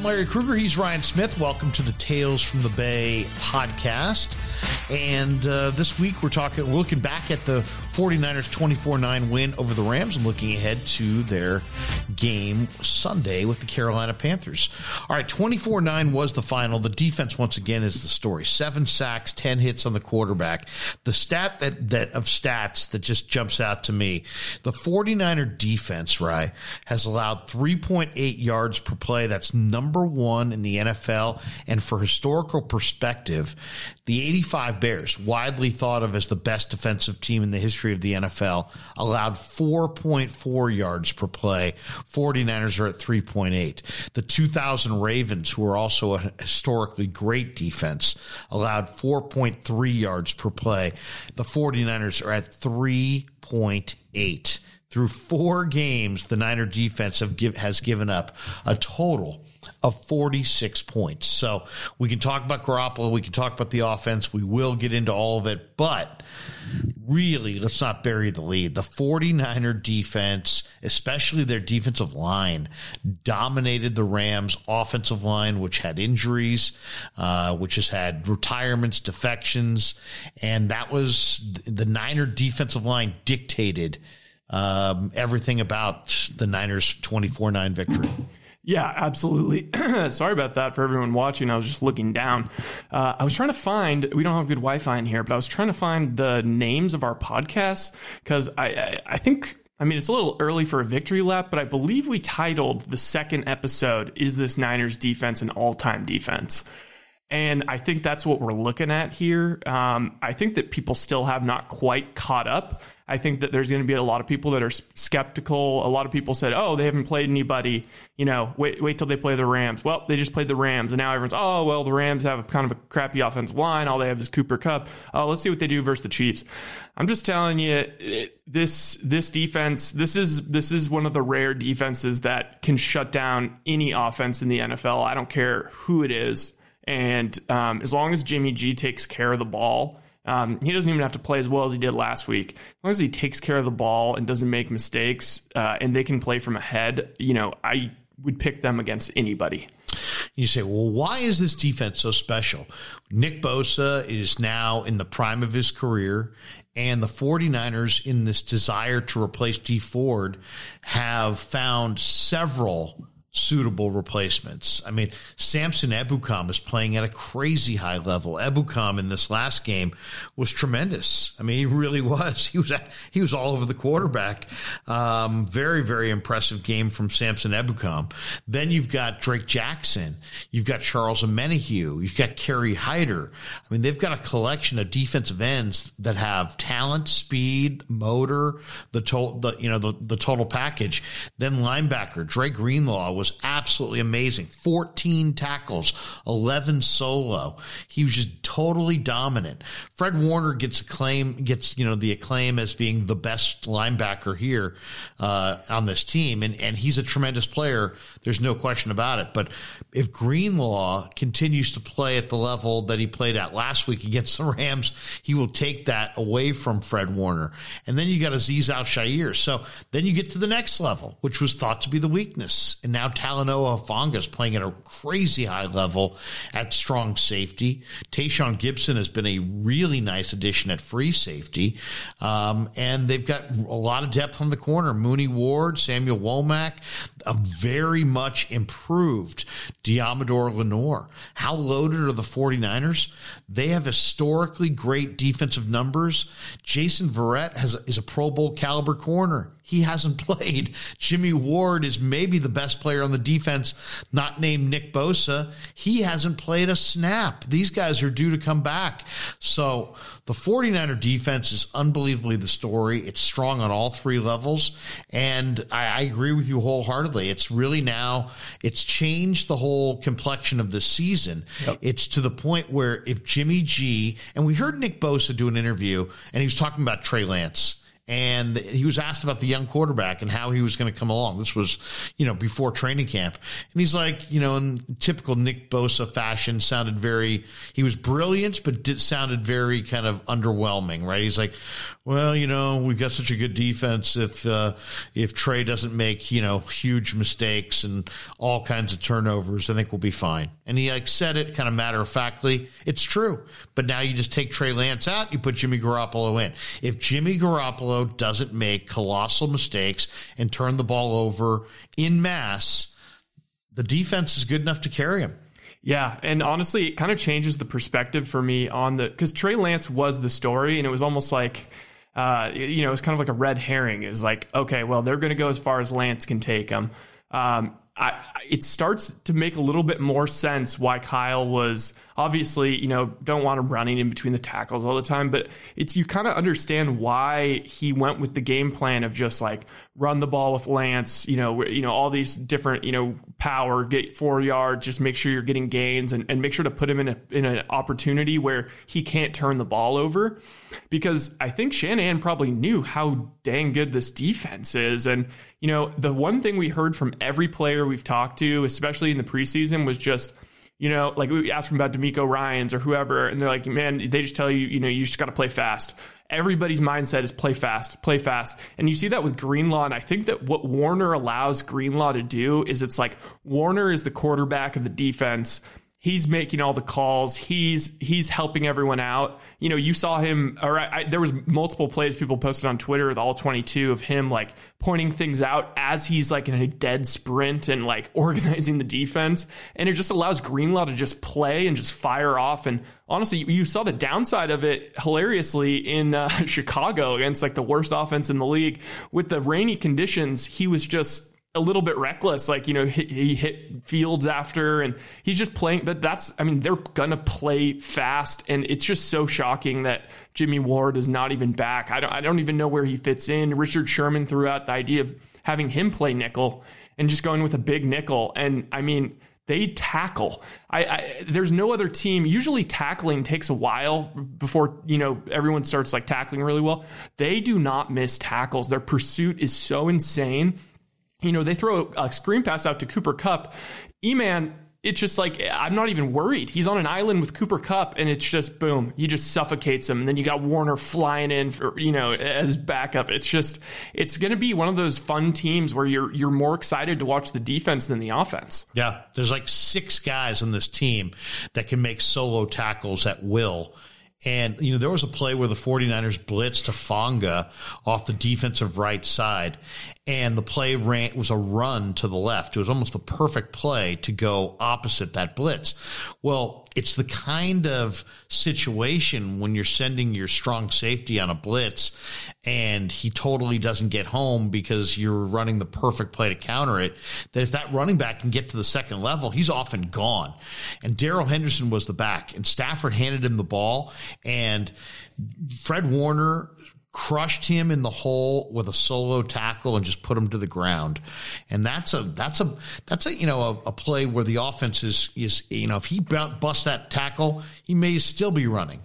I'm Larry Krueger. He's Ryan Smith. Welcome to the Tales from the Bay podcast. And uh, this week we're talking, we're looking back at the 49ers 24 9 win over the Rams and looking ahead to their game Sunday with the Carolina Panthers. All right, 24 9 was the final. The defense, once again, is the story. Seven sacks, 10 hits on the quarterback. The stat that, that of stats that just jumps out to me the 49er defense, right, has allowed 3.8 yards per play. That's number one in the NFL. And for historical perspective, the 85 Bears, widely thought of as the best defensive team in the history of the NFL, allowed 4.4 yards per play. 49ers are at 3.8. The 2000 Ravens, who are also a historically great defense, allowed 4.3 yards per play. The 49ers are at 3.8 through four games, the Niner defense give, has given up a total of 46 points. So we can talk about Garoppolo. We can talk about the offense. We will get into all of it. But really, let's not bury the lead. The 49er defense, especially their defensive line, dominated the Rams' offensive line, which had injuries, uh, which has had retirements, defections. And that was the Niner defensive line dictated um, everything about the Niners' 24 9 victory. Yeah, absolutely. Sorry about that for everyone watching. I was just looking down. Uh, I was trying to find, we don't have good Wi Fi in here, but I was trying to find the names of our podcasts because I, I, I think I mean, it's a little early for a victory lap, but I believe we titled the second episode, Is This Niners Defense an All Time Defense? And I think that's what we're looking at here. Um, I think that people still have not quite caught up. I think that there's going to be a lot of people that are skeptical. A lot of people said, "Oh, they haven't played anybody." You know, wait, wait till they play the Rams. Well, they just played the Rams, and now everyone's, "Oh, well, the Rams have kind of a crappy offensive line. All they have is Cooper Kupp. Oh, let's see what they do versus the Chiefs." I'm just telling you, this this defense, this is this is one of the rare defenses that can shut down any offense in the NFL. I don't care who it is, and um, as long as Jimmy G takes care of the ball um, he doesn't even have to play as well as he did last week. As long as he takes care of the ball and doesn't make mistakes, uh, and they can play from ahead, you know, I would pick them against anybody. You say, well, why is this defense so special? Nick Bosa is now in the prime of his career, and the 49ers, in this desire to replace Dee Ford, have found several suitable replacements. I mean, Samson Ebukam is playing at a crazy high level. Ebukam in this last game was tremendous. I mean, he really was. He was he was all over the quarterback. Um, very very impressive game from Samson Ebukam. Then you've got Drake Jackson. You've got Charles Omenihu. You've got Kerry Hyder. I mean, they've got a collection of defensive ends that have talent, speed, motor, the total, the you know the the total package. Then linebacker Dre Greenlaw was absolutely amazing. 14 tackles, 11 solo. He was just totally dominant. Fred Warner gets acclaim, gets, you know, the acclaim as being the best linebacker here, uh, on this team. And, and he's a tremendous player. There's no question about it. But if Greenlaw continues to play at the level that he played at last week against the Rams, he will take that away from Fred Warner. And then you got Azeez Al-Shaair. So then you get to the next level, which was thought to be the weakness. And now Talanoa Hufanga's playing at a crazy high level at strong safety. Tashaun Gipson has been a really nice addition at free safety. Um, and they've got a lot of depth on the corner. Mooney Ward, Samuel Womack, a very much improved Deommodore Lenoir. How loaded are the 49ers? They have historically great defensive numbers. Jason Verrett has, is a Pro Bowl caliber corner. He hasn't played. Jimmy Ward is maybe the best player on the defense, not named Nick Bosa. He hasn't played a snap. These guys are due to come back. So the 49er defense is unbelievably the story. It's strong on all three levels. And I, I agree with you wholeheartedly. It's really now, it's changed the whole complexion of the season. Yep. It's to the point where if Jimmy G, and we heard Nick Bosa do an interview and he was talking about Trey Lance and he was asked about the young quarterback and how he was going to come along. This was, you know, before training camp, and he's like, you know, in typical Nick Bosa fashion, sounded very. He was brilliant, but did, sounded very kind of underwhelming, right? He's like, well, you know, we've got such a good defense. If uh, if Trey doesn't make you know huge mistakes and all kinds of turnovers, I think we'll be fine. And he like said it kind of matter of factly. It's true, but now you just take Trey Lance out, you put Jimmy Garoppolo in. If Jimmy Garoppolo doesn't make colossal mistakes and turn the ball over in mass, the defense is good enough to carry him. Yeah, and honestly, it kind of changes the perspective for me on the because Trey Lance was the story, and it was almost like uh, you know, it's kind of like a red herring. Is like, okay, well, they're going to go as far as Lance can take them. Um, I, it starts to make a little bit more sense why Kyle was obviously, you know, don't want him running in between the tackles all the time, but it's you kind of understand why he went with the game plan of just like run the ball with Lance, you know, you know, all these different, you know, power, get four yards, just make sure you're getting gains and, and make sure to put him in a in an opportunity where he can't turn the ball over. Because I think Shanahan probably knew how dang good this defense is. And you know, the one thing we heard from every player we've talked to, especially in the preseason, was just, you know, like we asked them about DeMeco Ryans or whoever, and they're like, man, they just tell you, you know, you just got to play fast. Everybody's mindset is play fast, play fast. And you see that with Greenlaw. And I think that what Warner allows Greenlaw to do is it's like Warner is the quarterback of the defense he's making all the calls. He's he's helping everyone out. You know, you saw him. Or I, I, there was multiple plays people posted on Twitter, with all twenty two of him like pointing things out as he's like in a dead sprint and like organizing the defense. And it just allows Greenlaw to just play and just fire off. And honestly, you saw the downside of it hilariously in uh, Chicago against like the worst offense in the league with the rainy conditions. He was just a little bit reckless. Like, you know, he, he, hit Fields after and he's just playing. But that's, I mean, they're going to play fast. And it's just so shocking that Jimmy Ward is not even back. I don't, I don't even know where he fits in. Richard Sherman threw out the idea of having him play nickel and just going with a big nickel. And I mean, they tackle. I, I, there's no other team. Usually tackling takes a while before you know everyone starts like tackling really well. They do not miss tackles. Their pursuit is so insane you know, they throw a screen pass out to Cooper Kupp. E-Man, it's just like I'm not even worried. He's on an island with Cooper Kupp, and it's just boom. He just suffocates him. And then you got Warner flying in for you know as backup. It's just it's going to be one of those fun teams where you're you're more excited to watch the defense than the offense. Yeah, there's like six guys on this team that can make solo tackles at will. And, you know, there was a play where the 49ers blitzed Hufanga off the defensive right side and the play ran was a run to the left. It was almost the perfect play to go opposite that blitz. Well, it's the kind of situation when you're sending your strong safety on a blitz and he totally doesn't get home because you're running the perfect play to counter it. That if that running back can get to the second level, he's often gone. And Darrell Henderson was the back and Stafford handed him the ball and Fred Warner crushed him in the hole with a solo tackle and just put him to the ground. And that's a that's a that's a you know a, a play where the offense is is you know if he busts that tackle, he may still be running.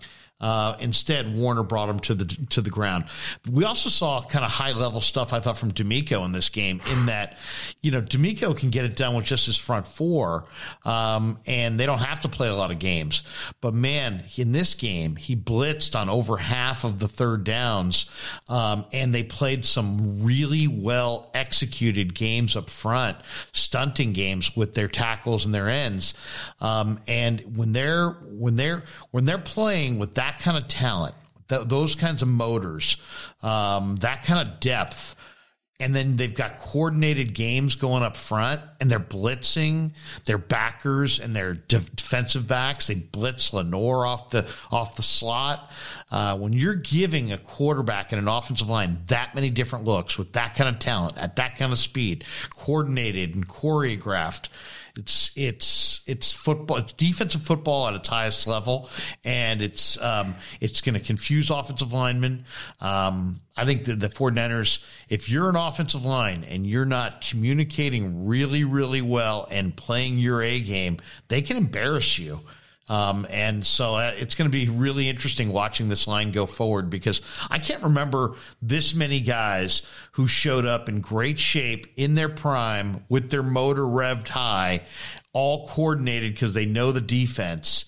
Uh, instead, Warner brought him to the to the ground. We also saw kind of high level stuff I thought from DeMeco in this game. In that, you know, DeMeco can get it done with just his front four, um, and they don't have to play a lot of games. But man, in this game, he blitzed on over half of the third downs, um, and they played some really well executed games up front, stunting games with their tackles and their ends. Um, and when they're when they're when they're playing with that that kind of talent, th- those kinds of motors, um, that kind of depth, and then they've got coordinated games going up front, and they're blitzing their backers and their de- defensive backs. They blitz Lenoir off the off the slot. Uh, when you're giving a quarterback and an offensive line that many different looks with that kind of talent at that kind of speed, coordinated and choreographed it's it's it's football. It's defensive football at its highest level, and it's um, it's going to confuse offensive linemen. Um, I think that the 49ers, if you're an offensive line and you're not communicating really, really well and playing your A game, they can embarrass you. Um, and so uh, it's going to be really interesting watching this line go forward because I can't remember this many guys who showed up in great shape in their prime with their motor revved high, all coordinated because they know the defense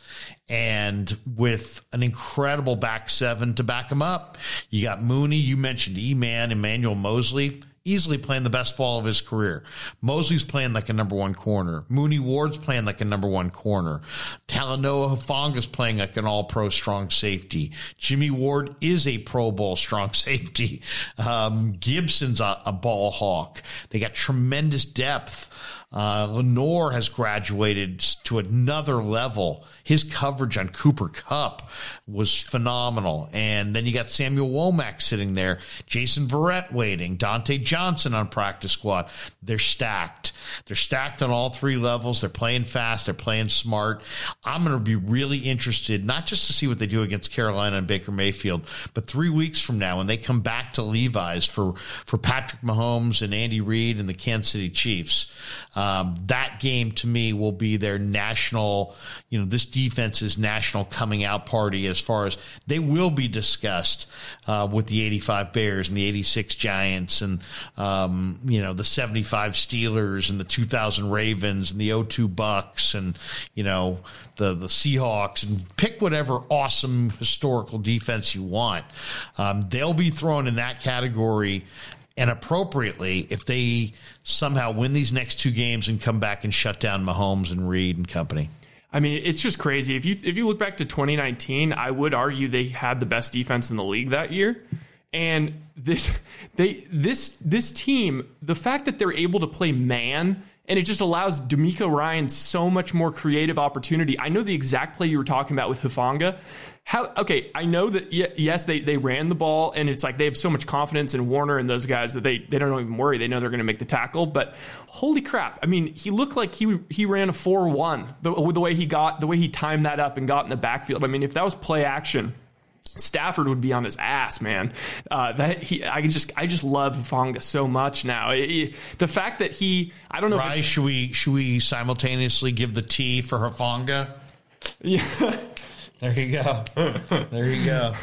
and with an incredible back seven to back them up. You got Mooney, you mentioned E Man, Emmanuel Moseley easily playing the best ball of his career. Moseley's playing like a number one corner. Mooney Ward's playing like a number one corner. Talanoa Hufanga's playing like an all pro strong safety. Jimmy Ward is a pro bowl strong safety. Um, Gipson's a, a ball hawk. They got tremendous depth. Uh, Lenoir has graduated to another level. His coverage on Cooper Kupp was phenomenal. And then you got Samuel Womack sitting there, Jason Verrett waiting, Dontae Johnson on practice squad. They're stacked. They're stacked on all three levels. They're playing fast. They're playing smart. I'm going to be really interested, not just to see what they do against Carolina and Baker Mayfield, but three weeks from now when they come back to Levi's for, for Patrick Mahomes and Andy Reid and the Kansas City Chiefs. Um, that game to me will be their national, you know, this defense's national coming out party as far as they will be discussed uh, with the 85 Bears and the 86 Giants and, um, you know, the 75 Steelers and the 2000 Ravens and the 02 Bucs and, you know, the, the Seahawks and pick whatever awesome historical defense you want. Um, they'll be thrown in that category and appropriately if they somehow win these next two games and come back and shut down Mahomes and Reid and company. I mean, it's just crazy. If you if you look back to 2019, I would argue they had the best defense in the league that year. And this they this this team, the fact that they're able to play man and it just allows DeMeco Ryan so much more creative opportunity. I know the exact play you were talking about with Hufanga. How okay, I know that yes, they they ran the ball and it's like they have so much confidence in Warner and those guys that they they don't even worry. They know they're going to make the tackle, but holy crap. I mean, he looked like he he ran a 4-1 the, the way he got the way he timed that up and got in the backfield. I mean, if that was play action, Stafford would be on his ass, man. Uh, that he, I just, I just love Hufanga so much now. It, it, the fact that he, I don't know. Right? should we, should we simultaneously give the T for Hufanga? Yeah. There you go. there you go.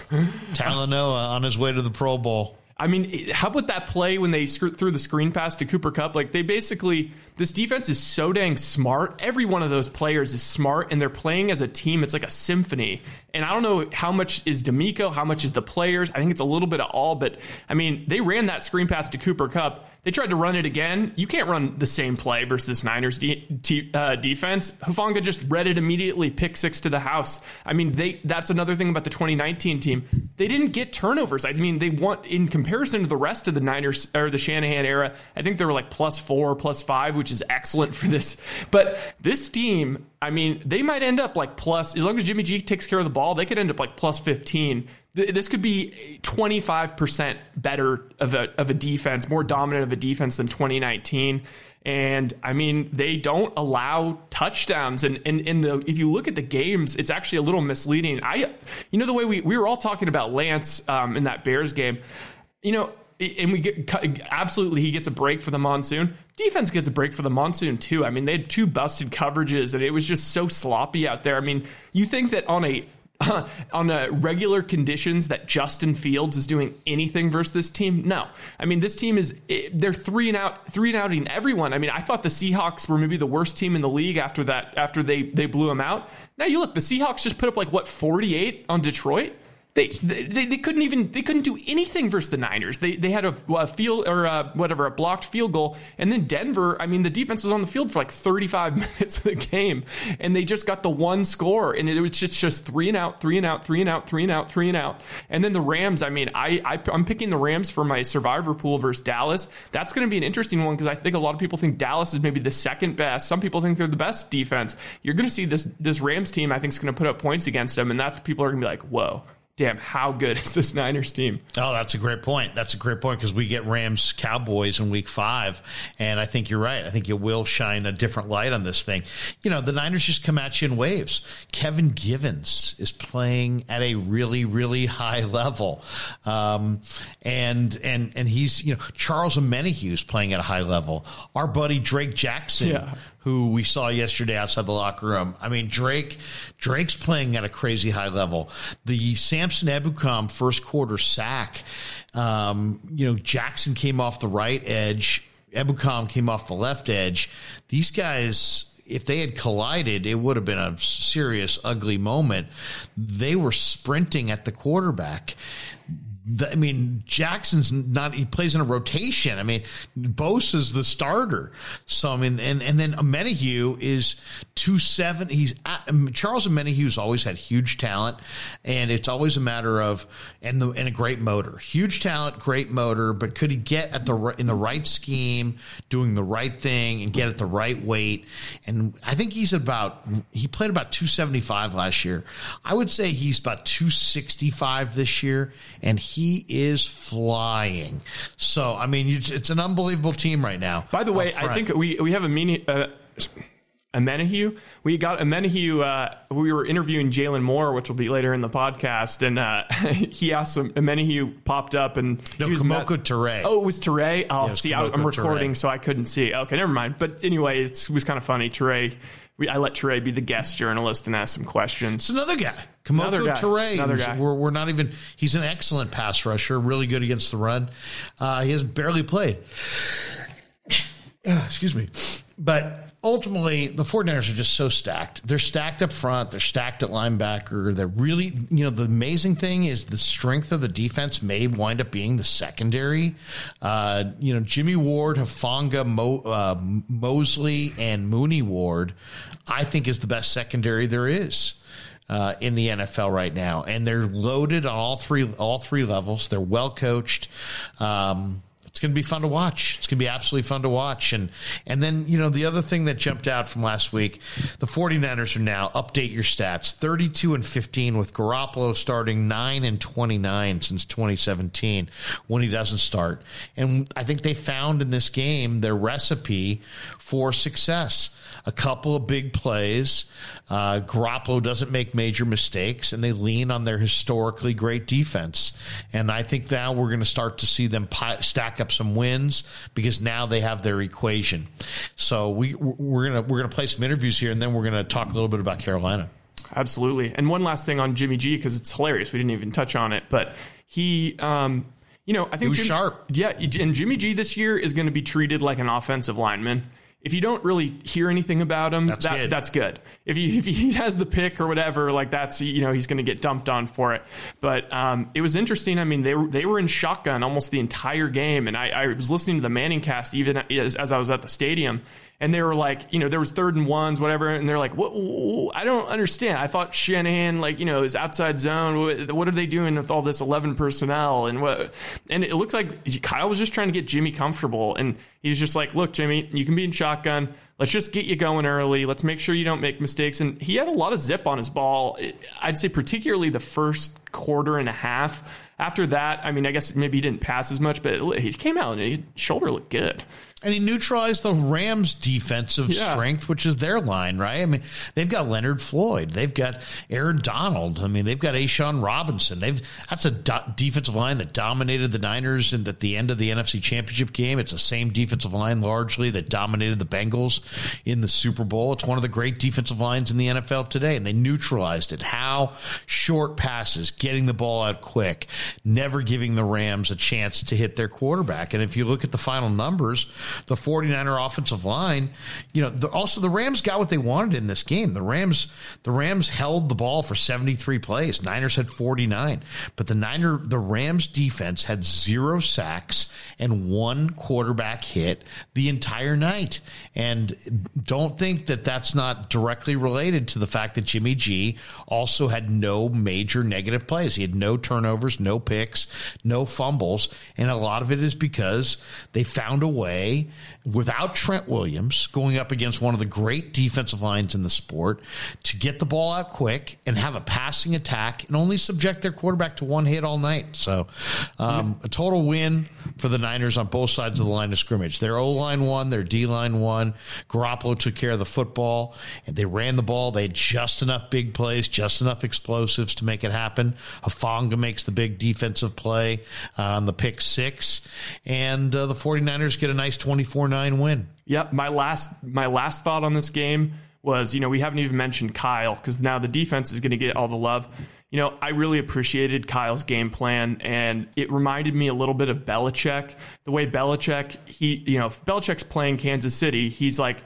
Talanoa on his way to the Pro Bowl. I mean, how about that play when they threw the screen pass to Cooper Kupp? Like they basically, this defense is so dang smart. Every one of those players is smart, and they're playing as a team. It's like a symphony. And I don't know how much is DeMeco, how much is the players. I think it's a little bit of all. But I mean, they ran that screen pass to Cooper Kupp. they tried to run it again. You can't run the same play versus this Niners de- uh, defense. Hufanga just read it immediately, pick six to the house. I mean, they that's another thing about the 2019 team. They didn't get turnovers. I mean, they want in comparison to the rest of the Niners or the Shanahan era. I think they were like plus four, plus five, which is excellent for this. But this team, I mean, they might end up like plus as long as Jimmy G takes care of the ball, they could end up like plus 15 this could be 25% better of a, of a defense, more dominant of a defense than 2019. And I mean, they don't allow touchdowns. And in the if you look at the games, it's actually a little misleading. I, you know, the way we, we were all talking about Lance um, in that Bears game, you know, and we get absolutely he gets a break for the monsoon. Defense gets a break for the monsoon too. I mean, they had two busted coverages, and it was just so sloppy out there. I mean, you think that on a on a regular conditions that Justin Fields is doing anything versus this team? No. I mean, this team is they're three and out, three and outing everyone. I mean, I thought the Seahawks were maybe the worst team in the league after that after they they blew them out. Now you look, the Seahawks just put up like what 48 on Detroit. They, they, they couldn't even they couldn't do anything versus the Niners. They they had a, a field or a, whatever a blocked field goal, and then Denver. I mean, the defense was on the field for like 35 minutes of the game, and they just got the one score, and it was just just three and out, three and out, three and out, three and out, three and out, and then the Rams. I mean, I, I I'm picking the Rams for my survivor pool versus Dallas. That's going to be an interesting one because I think a lot of people think Dallas is maybe the second best. Some people think they're the best defense. You're going to see this this Rams team. I think is going to put up points against them, and that's people are going to be like, whoa damn, how good is this Niners team? Oh, that's a great point. That's a great point because we get Rams Cowboys in week five. And I think you're right. I think it will shine a different light on this thing. You know, the Niners just come at you in waves. Kevin Givens is playing at a really, really high level. Um, and, and, and he's, you know, Charles is playing at a high level. Our buddy Drake Jackson, yeah who we saw yesterday outside the locker room. I mean, Drake, Drake's playing at a crazy high level. The Samson Ebukam first quarter sack, um, you know, Jackson came off the right edge. Ebukam came off the left edge. These guys, if they had collided, it would have been a serious, ugly moment. They were sprinting at the quarterback. I mean, Jackson's not, he plays in a rotation. I mean, Bosa's the starter. So, I mean, and, and then Omenihu is 270. He's at, Charles Omenihu's always had huge talent, and it's always a matter of, and, the, and a great motor. Huge talent, great motor, but could he get at the, in the right scheme, doing the right thing, and get at the right weight? And I think he's about, he played about 275 last year. I would say he's about 265 this year, and he is flying. So, I mean, it's an unbelievable team right now. By the way, I think we we have a mini. Uh, Omenihu. We got Omenihu. Uh, we were interviewing Jaylon Moore, which will be later in the podcast, and uh, he asked him. Omenihu popped up, and no, he was Kemoko Turay. Oh, it was Turay. Oh, yeah, see, Kemoko I'm recording, Turay. so I couldn't see. Okay, never mind. But anyway, it was kind of funny. Turay we, I let Turay be the guest journalist and ask some questions. It's another guy. Another guy. We're, we're, not even. He's an excellent pass rusher, really good against the run. Uh, he has barely played. Excuse me, but ultimately the 49ers are just so stacked. They're stacked up front. They're stacked at linebacker. They're really, you know, the amazing thing is the strength of the defense may wind up being the secondary. Uh, you know, Jimmy Ward, Hufanga, Mo, uh, Moseley, and Mooney Ward, I think is the best secondary there is. Uh, in the NFL right now, and they're loaded on all three all three levels. They're well coached. Um, it's going to be fun to watch. It's going to be absolutely fun to watch. And and then, you know, the other thing that jumped out from last week, the 49ers are now update your stats 32 and 15 with Garoppolo starting 9 and 29 since 2017 when he doesn't start. And I think they found in this game their recipe for success a couple of big plays. Uh, Garoppolo doesn't make major mistakes, and they lean on their historically great defense. And I think now we're going to start to see them pi- stack up some wins because now they have their equation. So we we're gonna we're gonna play some interviews here, and then we're gonna talk a little bit about Carolina. Absolutely. And one last thing on Jimmy G because it's hilarious. We didn't even touch on it, but he. Um, you know, I think Jim, sharp. Yeah, and Jimmy G this year is going to be treated like an offensive lineman if you don't really hear anything about him, that's, that, good. that's good. If he, if he has the pick or whatever, like that's you know he's going to get dumped on for it. But um, it was interesting. I mean, they were they were in shotgun almost the entire game, and I, I was listening to the ManningCast even as, as I was at the stadium, and they were like, you know, there was third and ones, whatever, and they're like, what? I don't understand. I thought Shanahan, like, you know, is outside zone. What are they doing with all this eleven personnel? And what? And it looked like Kyle was just trying to get Jimmy comfortable, and he was just like, look, Jimmy, you can be in shotgun. Let's just get you going early. Let's make sure you don't make mistakes. And he had a lot of zip on his ball. I'd say particularly the first quarter and a half. After that, I mean, I guess maybe he didn't pass as much, but he came out and his shoulder looked good and he neutralized the Rams' defensive yeah. strength, which is their line, right? I mean, they've got Leonard Floyd, they've got Aaron Donald. I mean, they've got A'Shawn Robinson. They've that's a do- defensive line that dominated the Niners and at the end of the NFC Championship game. It's the same defensive line largely that dominated the Bengals in the Super Bowl. It's one of the great defensive lines in the NFL today, and they neutralized it. How short passes, getting the ball out quick, never giving the Rams a chance to hit their quarterback. And if you look at the final numbers, the 49er offensive line, you know, the, also the Rams got what they wanted in this game. The Rams, the Rams held the ball for 73 plays. Niners had 49, but the Niner, the Rams defense had zero sacks and one quarterback hit the entire night. And don't think that that's not directly related to the fact that Jimmy G also had no major negative plays. He had no turnovers, no picks, no fumbles. And a lot of it is because they found a way without Trent Williams going up against one of the great defensive lines in the sport to get the ball out quick and have a passing attack and only subject their quarterback to one hit all night. So um, a total win for the Niners on both sides of the line of scrimmage. Their O line won, their D line won. Garoppolo took care of the football, and they ran the ball. They had just enough big plays, just enough explosives to make it happen. Hufanga makes the big defensive play uh, on the pick six, and uh, the 49ers get a nice 24 9 win. Yep. My last my last thought on this game was, you know, we haven't even mentioned Kyle because now the defense is going to get all the love. You know, I really appreciated Kyle's game plan, and it reminded me a little bit of Belichick. The way Belichick, he, you know, if Belichick's playing Kansas City, he's like,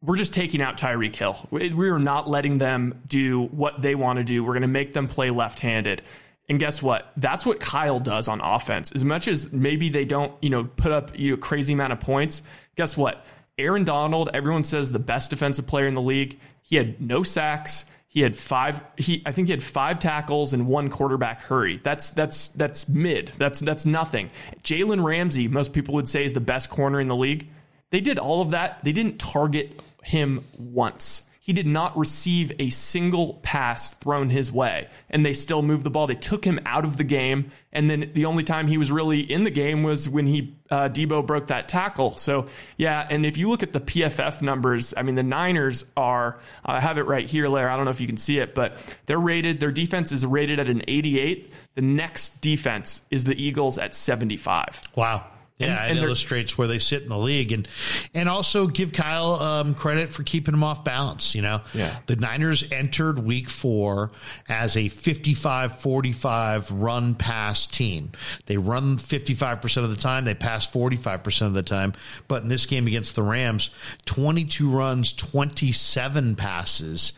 we're just taking out Tyreek Hill. We are not letting them do what they want to do. We're going to make them play left handed. And guess what? That's what Kyle does on offense. As much as maybe they don't, you know, put up you know crazy amount of points, guess what? Aaron Donald, everyone says the best defensive player in the league. He had no sacks. He had five. He I think he had five tackles and one quarterback hurry. That's that's that's mid. That's that's nothing. Jalen Ramsey, most people would say, is the best corner in the league. They did all of that. They didn't target him once. He did not receive a single pass thrown his way, and they still moved the ball. They took him out of the game, and then the only time he was really in the game was when he uh, Deebo broke that tackle. So yeah, and if you look at the PFF numbers, I mean the Niners are. I have it right here, Larry. I don't know if you can see it, but they're rated. Their defense is rated at an 88. The next defense is the Eagles at 75. Wow. Yeah, and, and it illustrates where they sit in the league, and and also give Kyle um, credit for keeping him off balance. You know, yeah. the Niners entered Week Four as a 55-45 run pass team. They run fifty five percent of the time, they pass forty five percent of the time. But in this game against the Rams, twenty two runs, twenty seven passes,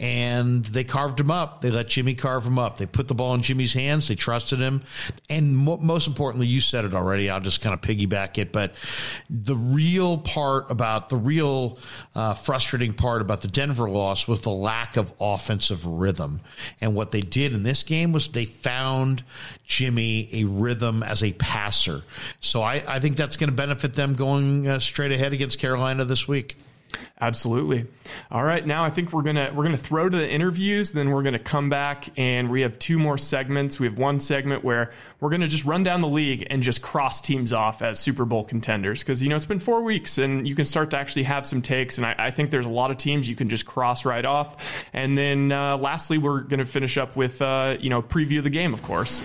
and they carved him up. They let Jimmy carve him up. They put the ball in Jimmy's hands. They trusted him, and mo- most importantly, you said it already. I'll just kind of piggyback it. But the real part about the real uh, frustrating part about the Denver loss was the lack of offensive rhythm. And what they did in this game was they found Jimmy a rhythm as a passer. So I, I think that's going to benefit them going uh, straight ahead against Carolina this week. Absolutely. All right, now I think we're gonna we're gonna throw to the interviews. Then we're gonna come back and we have two more segments. We have one segment where we're gonna just run down the league and just cross teams off as Super Bowl contenders because you know it's been four weeks and you can start to actually have some takes. And I, I think there's a lot of teams you can just cross right off. And then uh, lastly, we're gonna finish up with uh, you know preview the game, of course.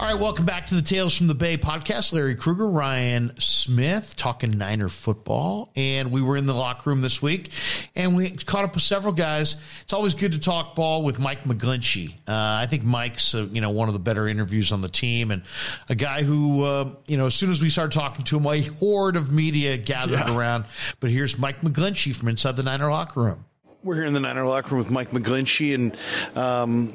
All right, welcome back to the Tales from the Bay podcast. Larry Krueger, Ryan Smith, talking Niner football. And we were in the locker room this week and we caught up with several guys. It's always good to talk ball with Mike McGlinchey. Uh, I think Mike's, uh, you know, one of the better interviews on the team and a guy who, uh, you know, as soon as we started talking to him, a horde of media gathered yeah. around. But here's Mike McGlinchey from inside the Niner locker room. We're here in the Niner locker room with Mike McGlinchey, and um,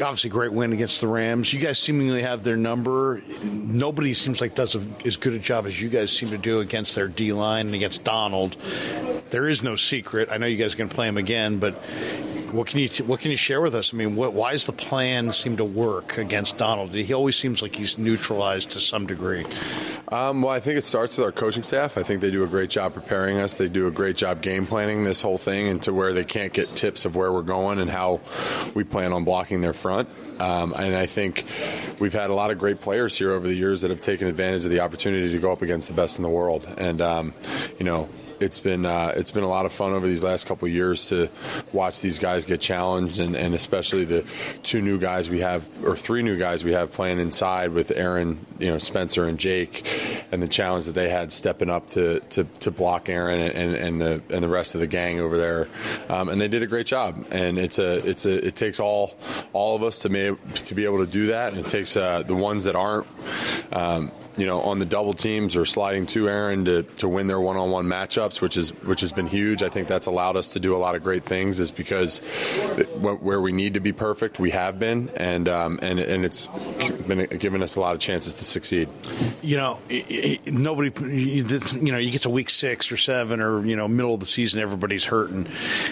obviously great win against the Rams. You guys seemingly have their number. Nobody seems like does a, as good a job as you guys seem to do against their D line and against Donald. There is no secret. I know you guys are going to play him again, but what can you what can you share with us? I mean, what, why does the plan seem to work against Donald? He always seems like he's neutralized to some degree. Um, well, I think it starts with our coaching staff. I think they do a great job preparing us. They do a great job game planning this whole thing into where they can't get tips of where we're going and how we plan on blocking their front. Um, and I think we've had a lot of great players here over the years that have taken advantage of the opportunity to go up against the best in the world. And um, you know, it's been uh, it's been a lot of fun over these last couple years to watch these guys get challenged, and, and especially the two new guys we have, or three new guys we have playing inside with Aaron, you know, Spencer and Jake, and the challenge that they had stepping up to to, to block Aaron and, and the and the rest of the gang over there, um, and they did a great job. And it's a it's a it takes all all of us to be to be able to do that, and it takes uh, the ones that aren't. Um, you know, on the double teams or sliding to Aaron to, to win their one on one matchups, which is which has been huge. I think that's allowed us to do a lot of great things, is because where we need to be perfect, we have been, and um, and and it's been given us a lot of chances to succeed. You know, nobody, you know, you get to week six or seven or you know middle of the season, everybody's hurting.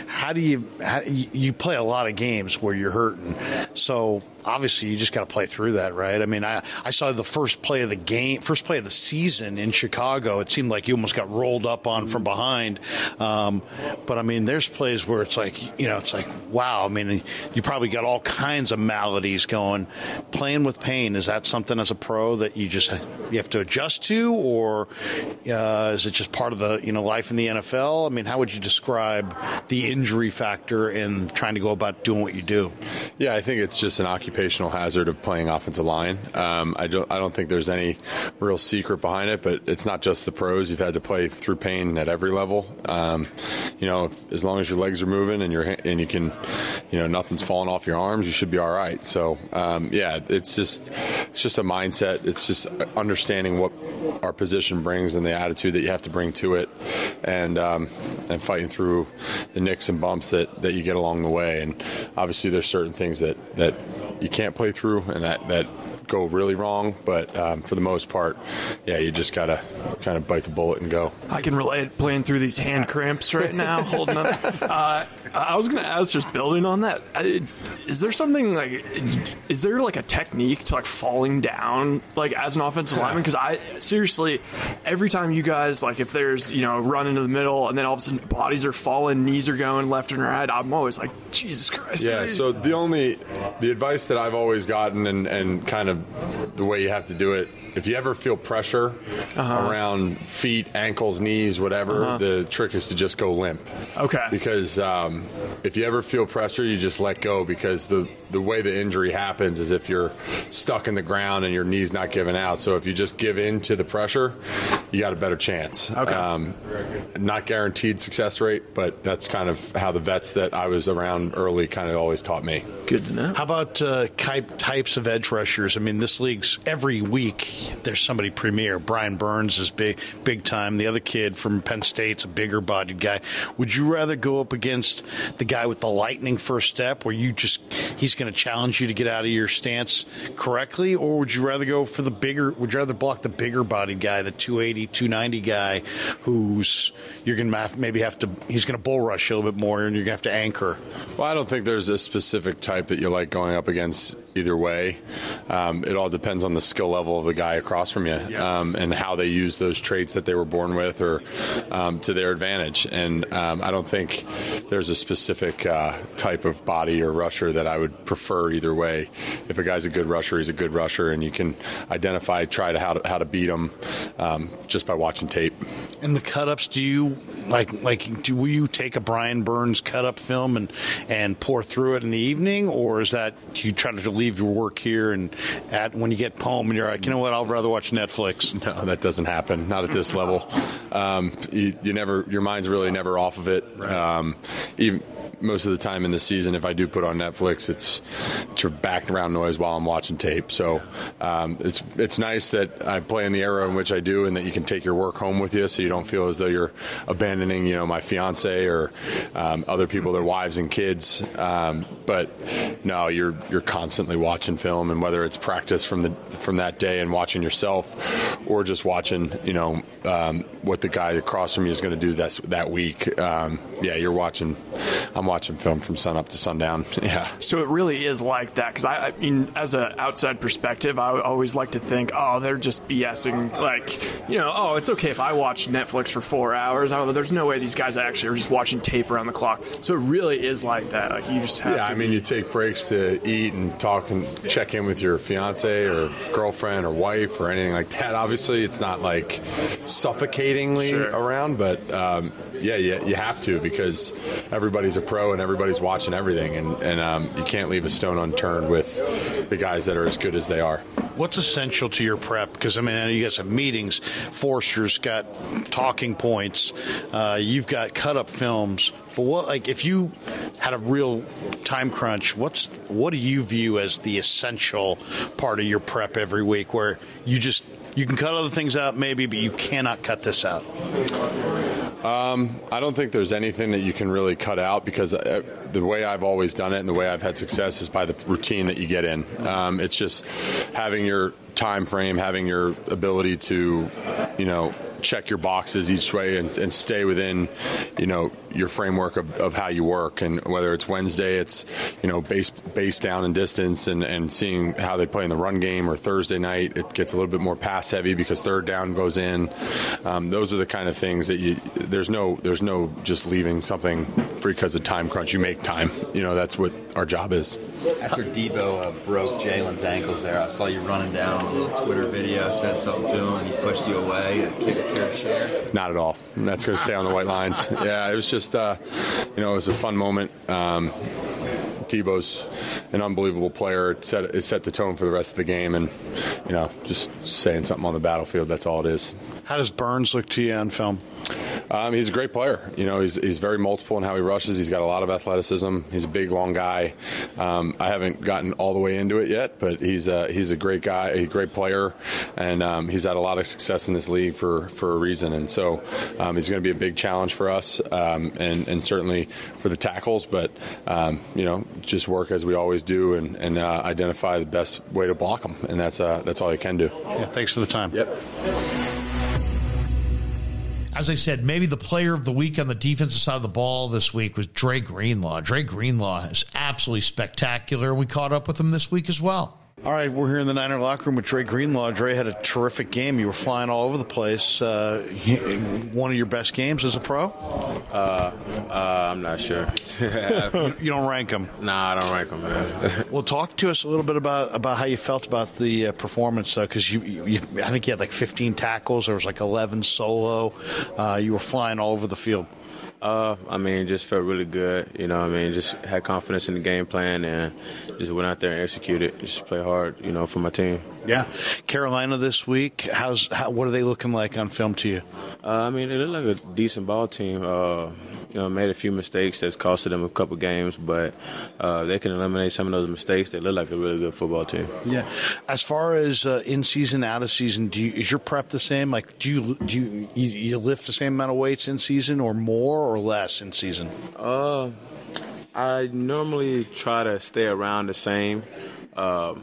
How do you how, you play a lot of games where you're hurting? So obviously you just got to play through that, right? I mean, I, I saw the first play of the game, first play of the season in Chicago. It seemed like you almost got rolled up on from behind. Um, but I mean, there's plays where it's like, you know, it's like, wow. I mean, you probably got all kinds of maladies going. Playing with pain is that something as a pro that you just you have to adjust to, or uh, is it just part of the you know life in the NFL? I mean, how would you describe the injury factor in trying to go about doing what you do? Yeah, I think it's just an occupational hazard of playing offensive line. Um, I don't I don't think there's any real secret behind it, but it's not just the pros. You've had to play through pain at every level. Um, you know, if, as long as your legs are moving and you're and you can, you know, nothing's falling off your arms, you should be all right. So um, yeah, it's just it's just a mindset. It's just understanding what our position brings and the attitude that you have to bring to it, and um, and fighting through the nicks and bumps that, that you get along the way. And obviously, there's certain things that, that you can't play through, and that that go really wrong. But um, for the most part, yeah, you just gotta kind of bite the bullet and go. I can relate playing through these hand cramps right now, holding up. Uh, I was going to ask, just building on that, is there something like, is there like a technique to like falling down, like as an offensive lineman? Because I seriously, every time you guys like, if there's you know run into the middle and then all of a sudden bodies are falling, knees are going left and right, I'm always like, Jesus Christ. Yeah. So the only the advice that I've always gotten and and kind of the way you have to do it if you ever feel pressure uh-huh. around feet, ankles, knees, whatever, uh-huh. the trick is to just go limp. Okay. Because um, if you ever feel pressure, you just let go because the the way the injury happens is if you're stuck in the ground and your knee's not giving out. So if you just give in to the pressure, you got a better chance. Okay. Um, not guaranteed success rate, but that's kind of how the vets that I was around early kind of always taught me. Good to know. How about uh, types of edge rushers? I mean, this league's every week there's somebody premier. Brian Burns is big, big time. The other kid from Penn State's a bigger bodied guy. Would you rather go up against the guy with the lightning first step, where you just he's going to challenge you to get out of your stance correctly, or would you rather go for the bigger? Would you rather block the bigger bodied guy, the 280, 290 guy, who's you're going to maybe have to he's going to bull rush you a little bit more, and you're going to have to anchor. Well, I don't think there's a specific type that you like going up against either way. Um, it all depends on the skill level of the guy across from you um, and how they use those traits that they were born with or um, to their advantage. And um, I don't think there's a specific uh, type of body or rusher that I would prefer either way. If a guy's a good rusher, he's a good rusher, and you can identify, try to how to, how to beat him um, just by watching tape. And the cut ups, do you like like do will you take a Brian Burns cut up film and and pour through it in the evening, or is that do you try to leave your work here and at when you get home and you're like, you know what, I'll rather watch Netflix. No, that doesn't happen. Not at this level. Um, you, you, never, your mind's really never off of it. Right. Um, even most of the time in the season, if I do put on Netflix, it's of background noise while I'm watching tape. So um, it's it's nice that I play in the era in which I do, and that you can take your work home with you, so you don't feel as though you're abandoning, you know, my fiance or um, other people, their wives and kids. Um, but no, you're you're constantly watching film, and whether it's practice from the from that day and watching yourself, or just watching, you know, um, what the guy across from you is going to do that that week. Um, yeah, you're watching. I'm watching film from sun up to sundown. Yeah. So it really is like that because I, I, mean, as an outside perspective, I always like to think, oh, they're just BSing. Like, you know, oh, it's okay if I watch Netflix for four hours. Oh, there's no way these guys actually are just watching tape around the clock. So it really is like that. Like you just have. Yeah, I mean, you take breaks to eat and talk and check in with your fiance or girlfriend or wife or anything like that. Obviously, it's not like suffocatingly sure. around, but um, yeah, you, you have to because everybody's a pro and everybody's watching everything, and, and um, you can't leave a stone unturned with the guys that are as good as they are. What's essential to your prep? Because I mean, I you guys have meetings. Foerster's got talking points. Uh, you've got cut up films. But what, like, if you had a real time crunch, what's what do you view as the essential part of your prep every week, where you just you can cut other things out maybe, but you cannot cut this out? Um, I don't think there's anything that you can really cut out because uh, the way I've always done it and the way I've had success is by the routine that you get in. Um, it's just having your time frame, having your ability to, you know, check your boxes each way and, and stay within, you know, your framework of, of how you work. And whether it's Wednesday, it's, you know, base, base down and distance and, and seeing how they play in the run game or Thursday night, it gets a little bit more pass heavy because third down goes in. Um, those are the kind of things that you, there's no, there's no just leaving something because of time crunch. You make time, you know, that's what our job is. After Deebo uh, broke Jalen's ankles there, I saw you running down a little Twitter video, said something to him, and he pushed you away and kicked a fair share. Not at all. That's going to stay on the white lines. Yeah, it was just, uh, you know, it was a fun moment. Um, Deebo's an unbelievable player. It set, it set the tone for the rest of the game, and you know, just saying something on the battlefield. That's all it is. How does Burns look to you on film? Um, he's a great player. You know, he's, he's very multiple in how he rushes. He's got a lot of athleticism. He's a big, long guy. Um, I haven't gotten all the way into it yet, but he's a, he's a great guy, a great player, and um, he's had a lot of success in this league for, for a reason. And so um, he's going to be a big challenge for us, um, and, and certainly for the tackles. But um, you know, just work as we always do, and, and uh, identify the best way to block them, and that's uh, that's all you can do. Yeah, thanks for the time. Yep. As I said, maybe the player of the week on the defensive side of the ball this week was Dre Greenlaw. Dre Greenlaw is absolutely spectacular. We caught up with him this week as well. All right, we're here in the Niner locker room with Dre Greenlaw. Dre had a terrific game. You were flying all over the place. Uh, one of your best games as a pro? Uh, uh, I'm not sure. you don't rank him? Nah, I don't rank them, man. well, talk to us a little bit about, about how you felt about the uh, performance, though, because you, you, I think you had like 15 tackles. There was like 11 solo. Uh, you were flying all over the field. Uh, I mean, just felt really good. You know, I mean, just had confidence in the game plan and just went out there and executed. Just play hard, you know, for my team. Yeah, Carolina this week. How's how, what are they looking like on film to you? Uh, I mean, they look like a decent ball team. Uh, you know, made a few mistakes that's costed them a couple games, but uh, they can eliminate some of those mistakes. They look like a really good football team. Yeah. As far as uh, in season, out of season, do you, is your prep the same? Like, do you do you, you, you lift the same amount of weights in season, or more, or less in season? Uh, I normally try to stay around the same. Um,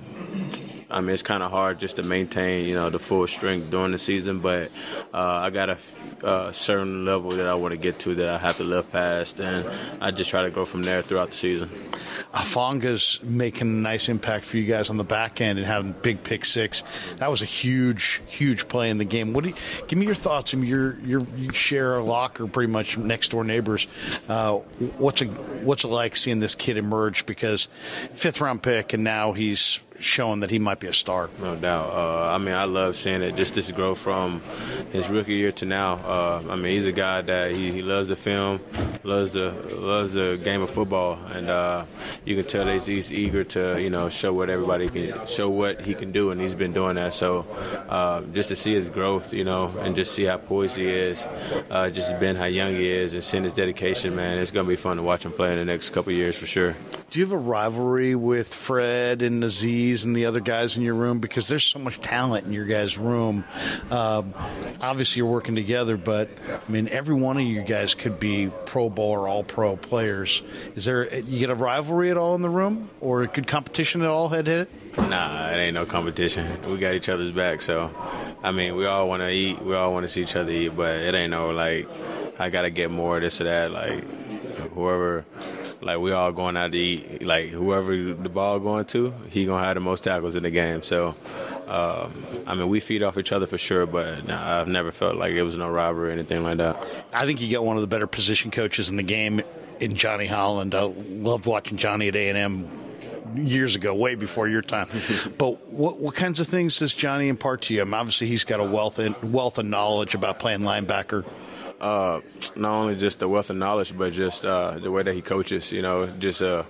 I mean, it's kind of hard just to maintain, you know, the full strength during the season. But uh, I got a, a, certain level that I want to get to that I have to live past, and I just try to go from there throughout the season. Hufanga's making a nice impact for you guys on the back end and having big pick six. That was a huge, huge play in the game. What do you, give me your thoughts? I mean, you're, you're, you share a locker, pretty much next door neighbors. Uh, what's it what's it like seeing this kid emerge? Because fifth round pick, and now he's showing that he might be a star. No doubt. Uh, I mean, I love seeing it. Just this growth from his rookie year to now. Uh, I mean, he's a guy that he, he loves the film, loves the loves the game of football, and uh, you can tell that he's eager to you know show what everybody can show what he can do, and he's been doing that. So uh, just to see his growth, you know, and just see how poised he is, uh, just being how young he is, and seeing his dedication, man, it's gonna be fun to watch him play in the next couple years for sure. Do you have a rivalry with Fred and And the other guys in your room? Because there's so much talent in your guys' room. Um, obviously, you're working together, but I mean, every one of you guys could be Pro Bowl or All Pro players. Is there you get a rivalry at all in the room, or good competition at all head head? Nah, it ain't no competition. We got each other's back, so I mean, we all want to eat. We all want to see each other eat, but it ain't no like I gotta get more this or that. Like whoever like we all going out to eat. Like whoever the ball going to, he gonna have the most tackles in the game. So, uh, I mean, we feed off each other for sure. But nah, I've never felt like it was no robbery or anything like that. I think you got one of the better position coaches in the game in Johnny Holland. I loved watching Johnny at A and M years ago, way before your time. but what what kinds of things does Johnny impart to you? I mean, obviously, he's got a wealth in, wealth of knowledge about playing linebacker. Uh, not only just the wealth of knowledge, but just uh, the way that he coaches. You know, just uh,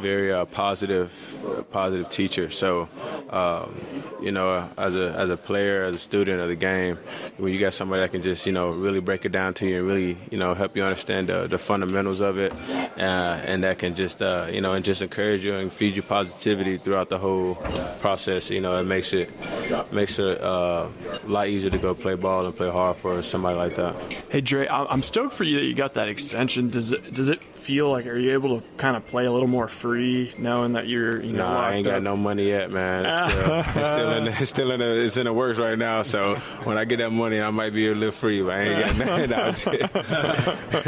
very uh, positive, uh, positive teacher. So, um, you know, as a as a player, as a student of the game, when you got somebody that can just you know really break it down to you and really you know help you understand the, the fundamentals of it, uh, and that can just uh, you know and just encourage you and feed you positivity throughout the whole process. You know, it makes it makes it a lot easier to go play ball and play hard for somebody like that. Hey Dre, I'm stoked for you that you got that extension. Does it does it feel like are you able to kind of play a little more free, knowing that you're you know Nah, I ain't locked got up? no money yet, man. It's still, it's still in the, it's still in the, it's in the works right now. So when I get that money, I might be able to live free, but I ain't got nothing. No, shit.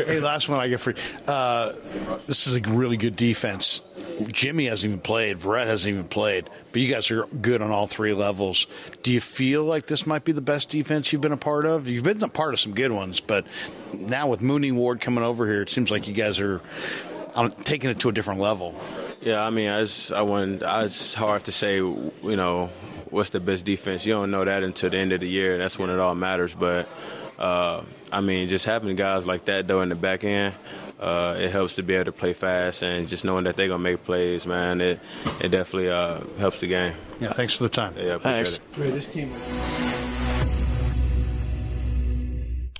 Hey, last one I get free. uh, this is a really good defense. Jimmie hasn't even played. Verrett hasn't even played. But you guys are good on all three levels. Do you feel like this might be the best defense you've been a part of? You've been a part of some good ones, but now with Mooney Ward coming over here, it seems like you guys are um, taking it to a different level. Yeah, I mean, it's, I wouldn't, it's hard to say, you know, what's the best defense. You don't know that until the end of the year. That's when it all matters. But, uh, I mean, just having guys like that, though, in the back end, uh, it helps to be able to play fast and just knowing that they're going to make plays, man, it, it definitely uh, helps the game. Yeah, thanks for the time. Yeah, I appreciate Thanks. it. Dre, this team.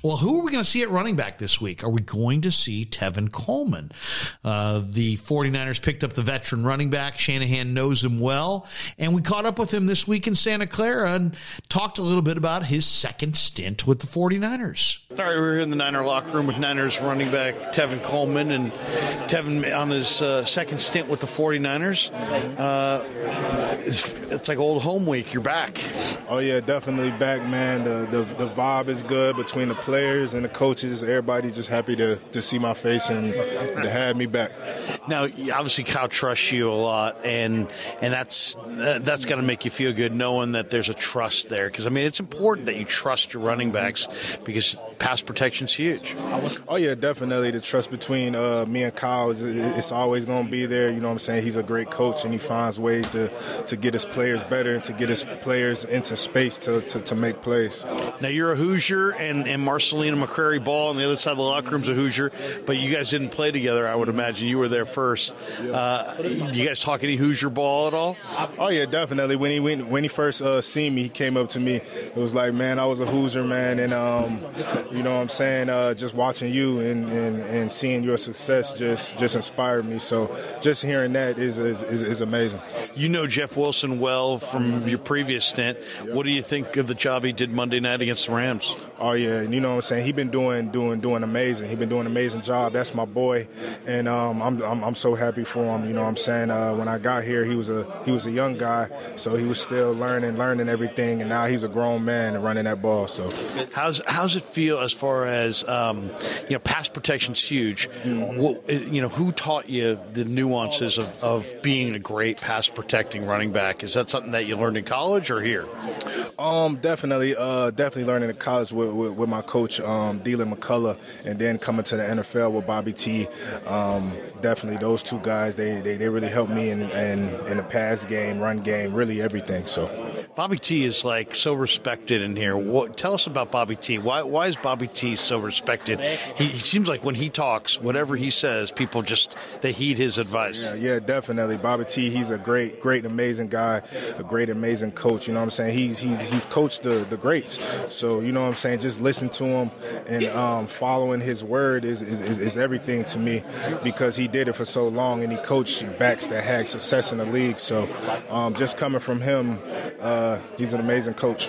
Well, who are we going to see at running back this week? Are we going to see Tevin Coleman? Uh, the 49ers picked up the veteran running back. Shanahan knows him well. And we caught up with him this week in Santa Clara and talked a little bit about his second stint with the 49ers. Sorry, we're in the Niner locker room with Niners running back Tevin Coleman, and Tevin on his uh, second stint with the 49ers. Uh, it's, it's like old home week. You're back. Oh yeah, definitely back, man. The, the the vibe is good between the players and the coaches. Everybody just happy to, to see my face and to have me back. Now, obviously, Kyle trusts you a lot, and and that's that's got to make you feel good knowing that there's a trust there. Because I mean, it's important that you trust your running backs because pass protection's huge. Oh yeah, definitely. The trust between uh, me and Kyle is it's always going to be there. You know what I'm saying? He's a great coach, and he finds ways to, to get his players better and to get his players into space to, to, to make plays. Now you're a Hoosier, and and Marcelino McCrary-Ball on the other side of the locker room's a Hoosier, but you guys didn't play together. I would imagine you were there first. Uh, you guys talk any Hoosier ball at all? Oh yeah, definitely. When he went, when he first uh, seen me, he came up to me. It was like, man, I was a Hoosier, man, and um, you know what I'm saying. Uh, just watching you and, and, and seeing your success just just inspired me. So just hearing that is is, is, is amazing. You know Jeff Wilson well from your previous stint. What do you think of the job he did Monday night against the Rams? Oh yeah, you know what I'm saying. He been doing doing doing amazing. He been doing an amazing job. That's my boy, and um, I'm, I'm I'm so happy for him. You know what I'm saying. Uh, when I got here, he was a he was a young guy, so he was still learning learning everything, and now he's a grown man and running that ball. So How's how's it feel as far as um, you know? Pass protection's huge. What, you know, who taught you the nuances of, of being a great pass protecting running back? Is that something that you learned in college or here? Um, definitely, uh, definitely learning in college with, with, with my coach, um, Deland McCullough, and then coming to the NFL with Bobby T. Um, definitely, those two guys, they, they, they really helped me in, in in the pass game, run game, really everything. So. Bobby T is like so respected in here. What, tell us about Bobby T. Why why is Bobby T so respected? He, he seems like when he talks, whatever he says, people just they heed his advice. Yeah, yeah, definitely. Bobby T, he's a great, great, amazing guy, a great, amazing coach. You know what I'm saying? He's he's he's coached the, the greats. So you know what I'm saying? Just listen to him and um, following his word is, is, is, is everything to me because he did it for so long and he coached backs that had success in the league. So um, just coming from him, uh, he's an amazing coach.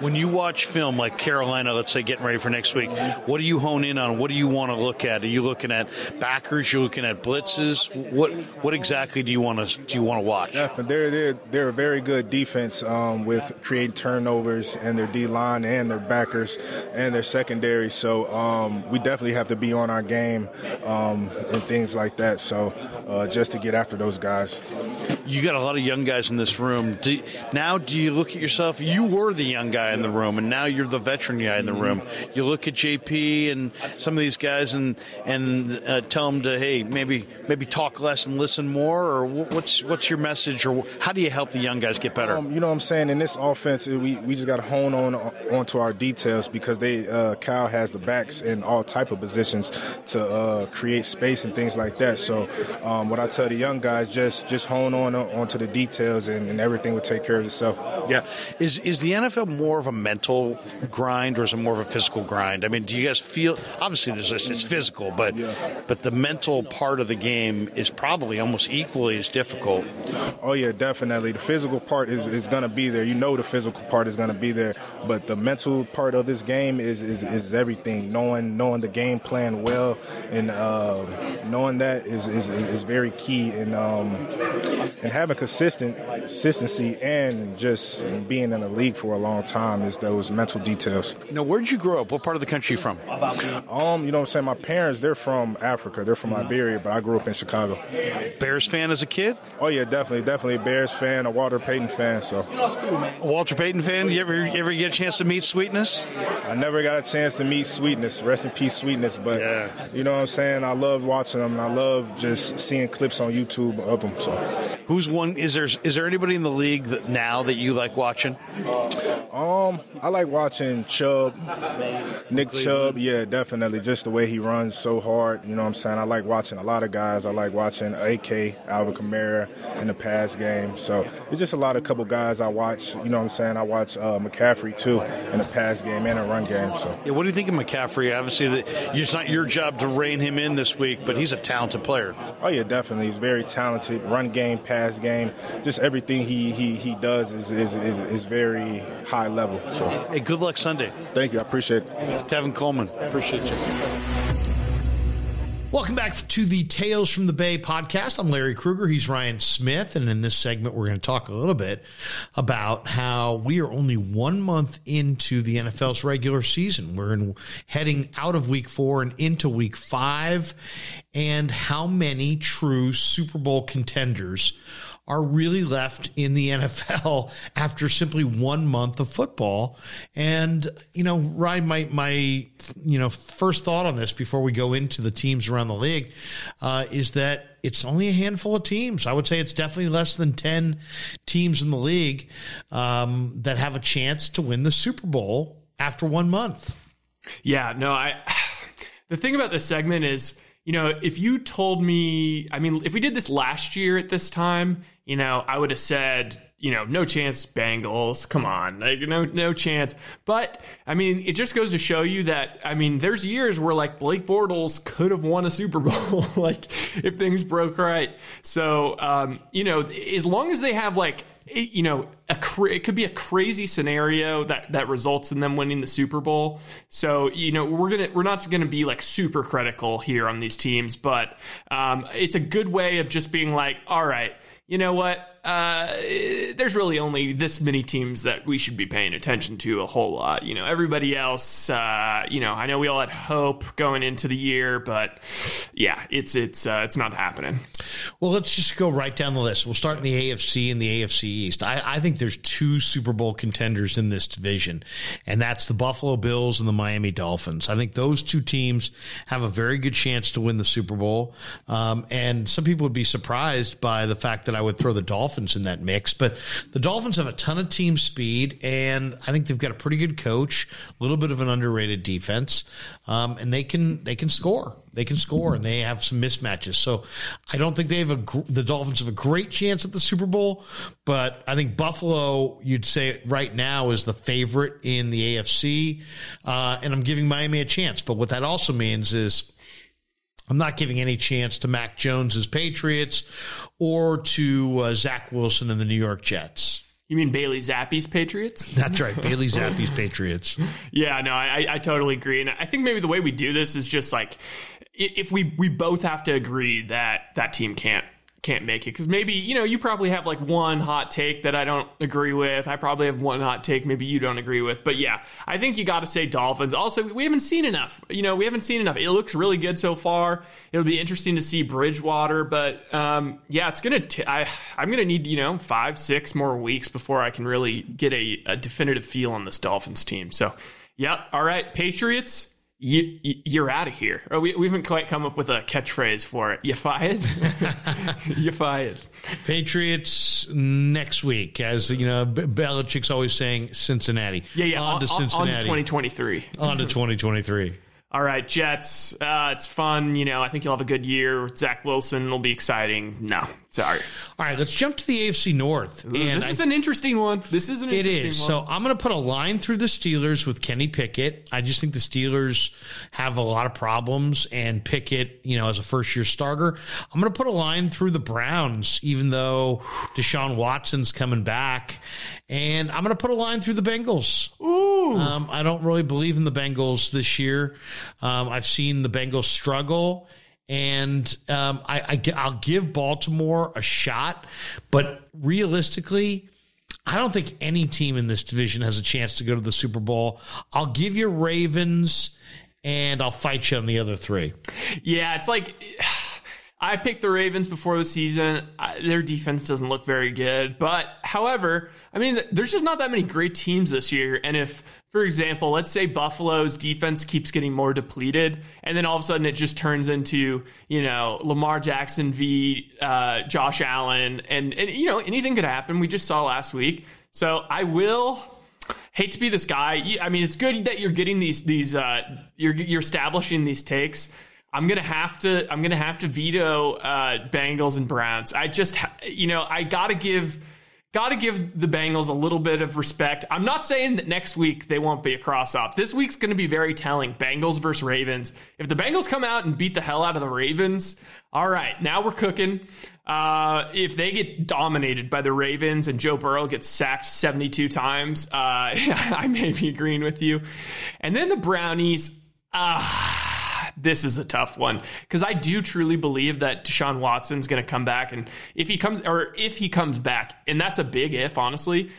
When you watch film like Carolina, let's say getting ready for next week, what do you hone in on? What do you want to look at? Are you looking at backers? You're looking at blitzes? What what exactly do you want to do you want to watch? Definitely. They're, they're, they're a very good defense um, with creating turnovers and their D line and their backers and their secondary. So um, we definitely have to be on our game um, and things like that. So uh, just to get after those guys. You got a lot of young guys in this room. Do, now, do you look at yourself? You were the young guy in the room, and now you're the veteran guy in the room. You look at JP and some of these guys, and and uh, tell them to hey, maybe maybe talk less and listen more, or what's what's your message, or how do you help the young guys get better? Um, you know what I'm saying? In this offense, we, we just got to hone on onto our details because they uh, Kyle has the backs in all type of positions to uh, create space and things like that. So um, what I tell the young guys, just just hone on onto the details, and, and everything will take care of itself. Yeah, is is the NFL more of a mental grind or is it more of a physical grind? I mean, do you guys feel obviously there's this, it's physical, but yeah. but the mental part of the game is probably almost equally as difficult. Oh yeah, definitely. The physical part is, is going to be there. You know, the physical part is going to be there, but the mental part of this game is is, is everything. Knowing knowing the game plan well and uh, knowing that is, is, is very key. And um, and having consistent consistency and just being in the league for a long time is those mental details. Now, where did you grow up? What part of the country you from? Um, you know what I'm saying? My parents, they're from Africa. They're from Liberia, but I grew up in Chicago. Bears fan as a kid? Oh yeah, definitely, definitely a Bears fan, a Walter Payton fan. So, a Walter Payton fan. You ever you ever get a chance to meet Sweetness? I never got a chance to meet Sweetness. Rest in peace, Sweetness. But yeah. you know what I'm saying? I love watching them, and I love just seeing clips on YouTube of them. So, who's one? Is there is there anybody in the league that now that you like watching? Um, I like watching Chubb, Nick Chubb. Yeah, definitely. Just the way he runs so hard. You know what I'm saying? I like watching a lot of guys. I like watching AK, Alvin Kamara in the pass game. So it's just a lot of couple guys I watch. You know what I'm saying? I watch uh, McCaffrey too in the pass game and a run game. So yeah, what do you think of McCaffrey? Obviously, the, it's not your job to rein him in this week, but he's a talented player. Oh yeah, definitely. He's very talented. Run game, pass game, just everything he he, he does is, is, is, is very high level. So hey, good luck Sunday. Thank you. I appreciate it. Tevin Coleman. Appreciate you. Welcome back to the Tales from the Bay podcast. I'm Larry Krueger. He's Ryan Smith. And in this segment, we're going to talk a little bit about how we are only one month into the NFL's regular season. We're in, heading out of week four and into week five, and how many true Super Bowl contenders are really left in the NFL after simply one month of football. And, you know, Ryan, my, my, you know, first thought on this before we go into the teams around the league, uh, is that it's only a handful of teams. I would say it's definitely less than 10 teams in the league, um, that have a chance to win the Super Bowl after one month. Yeah, no, I, the thing about this segment is, you know, if you told me, I mean, if we did this last year at this time, you know, I would have said, you know, no chance Bengals. Come on. Like, no, no chance. But I mean, it just goes to show you that, I mean, there's years where like Blake Bortles could have won a Super Bowl, like if things broke right. So, um, you know, as long as they have like, you know, cra- it could be a crazy scenario that that results in them winning the Super Bowl. So you know we're gonna we're not gonna be like super critical here on these teams, but um, it's a good way of just being like, all right, you know what? Uh, there's really only this many teams that we should be paying attention to a whole lot. You know, everybody else, uh, you know, I know we all had hope going into the year, but yeah, it's it's uh, it's not happening. Well, let's just go right down the list. We'll start in the AFC and the AFC East. I, I think there's two Super Bowl contenders in this division, and that's the Buffalo Bills and the Miami Dolphins. I think those two teams have a very good chance to win the Super Bowl. Um, and some people would be surprised by the fact that I would throw the Dolphins Dolphins in that mix. But the Dolphins have a ton of team speed, and I think they've got a pretty good coach, a little bit of an underrated defense, um, and they can they can score. They can score, and they have some mismatches. So I don't think they have a the Dolphins have a great chance at the Super Bowl, but I think Buffalo, you'd say right now, is the favorite in the AFC, uh, and I'm giving Miami a chance. But what that also means is I'm not giving any chance to Mac Jones's Patriots or to uh, Zach Wilson and the New York Jets. You mean Bailey Zappe's Patriots? That's right, Bailey Zappe's Patriots. Yeah, no, I, I totally agree, and I think maybe the way we do this is just like if we we both have to agree that that team can't can't make it because maybe you know you probably have like one hot take that I don't agree with. I probably have one hot take maybe you don't agree with. But yeah, I think you got to say Dolphins. Also, we haven't seen enough. You know, we haven't seen enough. It looks really good so far. It'll be interesting to see Bridgewater, but um, yeah, it's gonna. T- I I'm gonna need you know five six more weeks before I can really get a, a definitive feel on this Dolphins team. So, yep. All right, Patriots you, you're out of here. Or we, we haven't quite come up with a catchphrase for it. You fired? you fired. Patriots next week, as you know, Belichick's always saying Cincinnati. Yeah, yeah. On, on to Cincinnati. On to 2023. on to 2023. All right, Jets. Uh, it's fun. You know, I think you'll have a good year. Zach Wilson will be exciting. No, sorry. All right, let's jump to the AFC North. And this is I, an interesting one. This is an it interesting is. one. So I'm going to put a line through the Steelers with Kenny Pickett. I just think the Steelers have a lot of problems, and Pickett, you know, as a first year starter, I'm going to put a line through the Browns, even though Deshaun Watson's coming back, and I'm going to put a line through the Bengals. Ooh, um, I don't really believe in the Bengals this year. Um, I've seen the Bengals struggle, and um, I, I, I'll give Baltimore a shot, but realistically, I don't think any team in this division has a chance to go to the Super Bowl. I'll give you Ravens, and I'll fight you on the other three. Yeah, it's like. I picked the Ravens before the season. Their defense doesn't look very good. But, however, I mean, there's just not that many great teams this year. And if for example, let's say Buffalo's defense keeps getting more depleted, and then all of a sudden it just turns into, you know, Lamar Jackson v. Uh, Josh Allen, and, and, you know, anything could happen. We just saw last week. So I will hate to be this guy. I mean, it's good that you're getting these, these, uh, you're, you're establishing these takes. I'm gonna have to, I'm gonna have to veto uh, Bengals and Browns. I just, you know, I gotta give got to give the Bengals a little bit of respect. I'm not saying that next week they won't be a cross off. This week's going to be very telling. Bengals versus Ravens. If the Bengals come out and beat the hell out of the Ravens, all right, now we're cooking. Uh, if they get dominated by the Ravens and Joe Burrow gets sacked 72 times, uh, I may be agreeing with you. And then the Brownies. Uh, this is a tough one because I do truly believe that Deshaun Watson's going to come back, and if he comes or if he comes back, and that's a big if, honestly,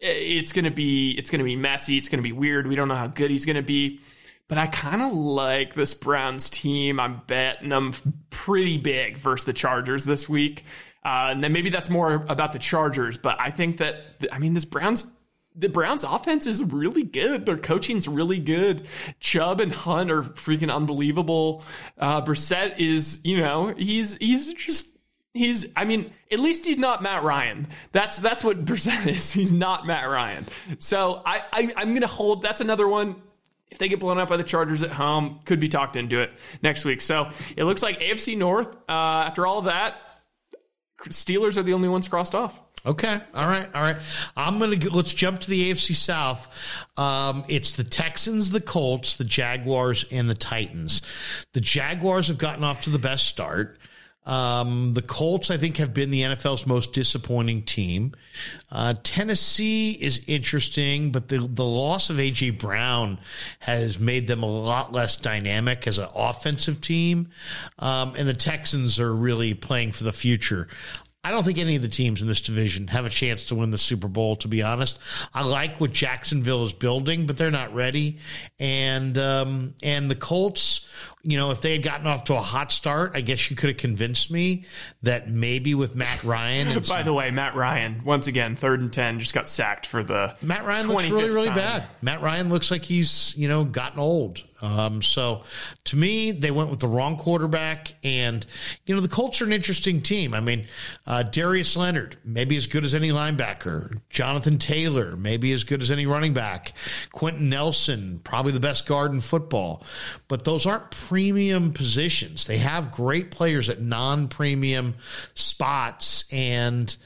it's going to be it's going to be messy. It's going to be weird. We don't know how good he's going to be. But I kind of like this Browns team. I'm betting them pretty big versus the Chargers this week. Uh, and then maybe that's more about the Chargers. But I think that, I mean, this Browns the Browns offense is really good. Their coaching's really good. Chubb and Hunt are freaking unbelievable. Uh, Brissett is, you know, he's, he's just, he's, I mean, at least he's not Matt Ryan. That's, that's what Brissett is. He's not Matt Ryan. So I, I I'm to hold, that's another one. If they get blown up by the Chargers at home, could be talked into it next week. So it looks like AFC North, uh, after all of that, Steelers are the only ones crossed off. Okay. All right. All right. I'm going to let's jump to the AFC South. Um, it's the Texans, the Colts, the Jaguars, and the Titans. The Jaguars have gotten off to the best start. Um, the Colts, I think, have been the NFL's most disappointing team. Uh, Tennessee is interesting, but the, the loss of A.J. Brown has made them a lot less dynamic as an offensive team. Um, and the Texans are really playing for the future. I don't think any of the teams in this division have a chance to win the Super Bowl, to be honest. I like what Jacksonville is building, but they're not ready. And um, and the Colts, you know, if they had gotten off to a hot start, I guess you could have convinced me that maybe with Matt Ryan. By some, the way, Matt Ryan, once again, third and 10, just got sacked for the. Matt Ryan looks really, really time. bad. Matt Ryan looks like he's, you know, gotten old. Um, so to me, they went with the wrong quarterback. And, you know, the Colts are an interesting team. I mean, uh, Darius Leonard, maybe as good as any linebacker. Jonathan Taylor, maybe as good as any running back. Quenton Nelson, probably the best guard in football. But those aren't premium positions. They have great players at non premium spots. And,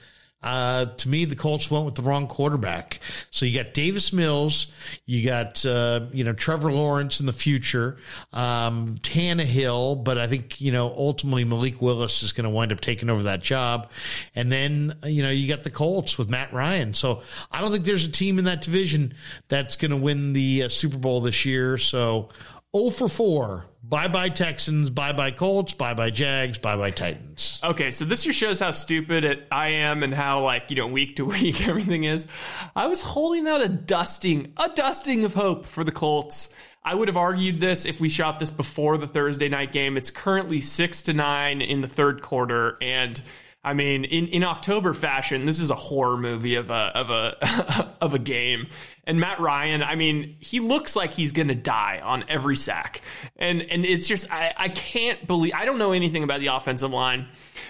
uh, to me, the Colts went with the wrong quarterback. So you got Davis Mills, you got uh, you know Trevor Lawrence in the future, um, Tannehill, but I think you know ultimately Malik Willis is going to wind up taking over that job, and then you know you got the Colts with Matt Ryan. So I don't think there's a team in that division that's going to win the uh, Super Bowl this year. So 0 for 4. Bye bye Texans, bye bye Colts, bye bye Jags, bye bye Titans. Okay, so this just shows how stupid it, I am and how like you know week to week everything is. I was holding out a dusting, a dusting of hope for the Colts. I would have argued this if we shot this before the Thursday night game. It's currently six to nine in the third quarter, and I mean, in, in October fashion, this is a horror movie of a of a of a game. And Matt Ryan, I mean, he looks like he's gonna die on every sack. And and it's just I, I can't believe I don't know anything about the offensive line,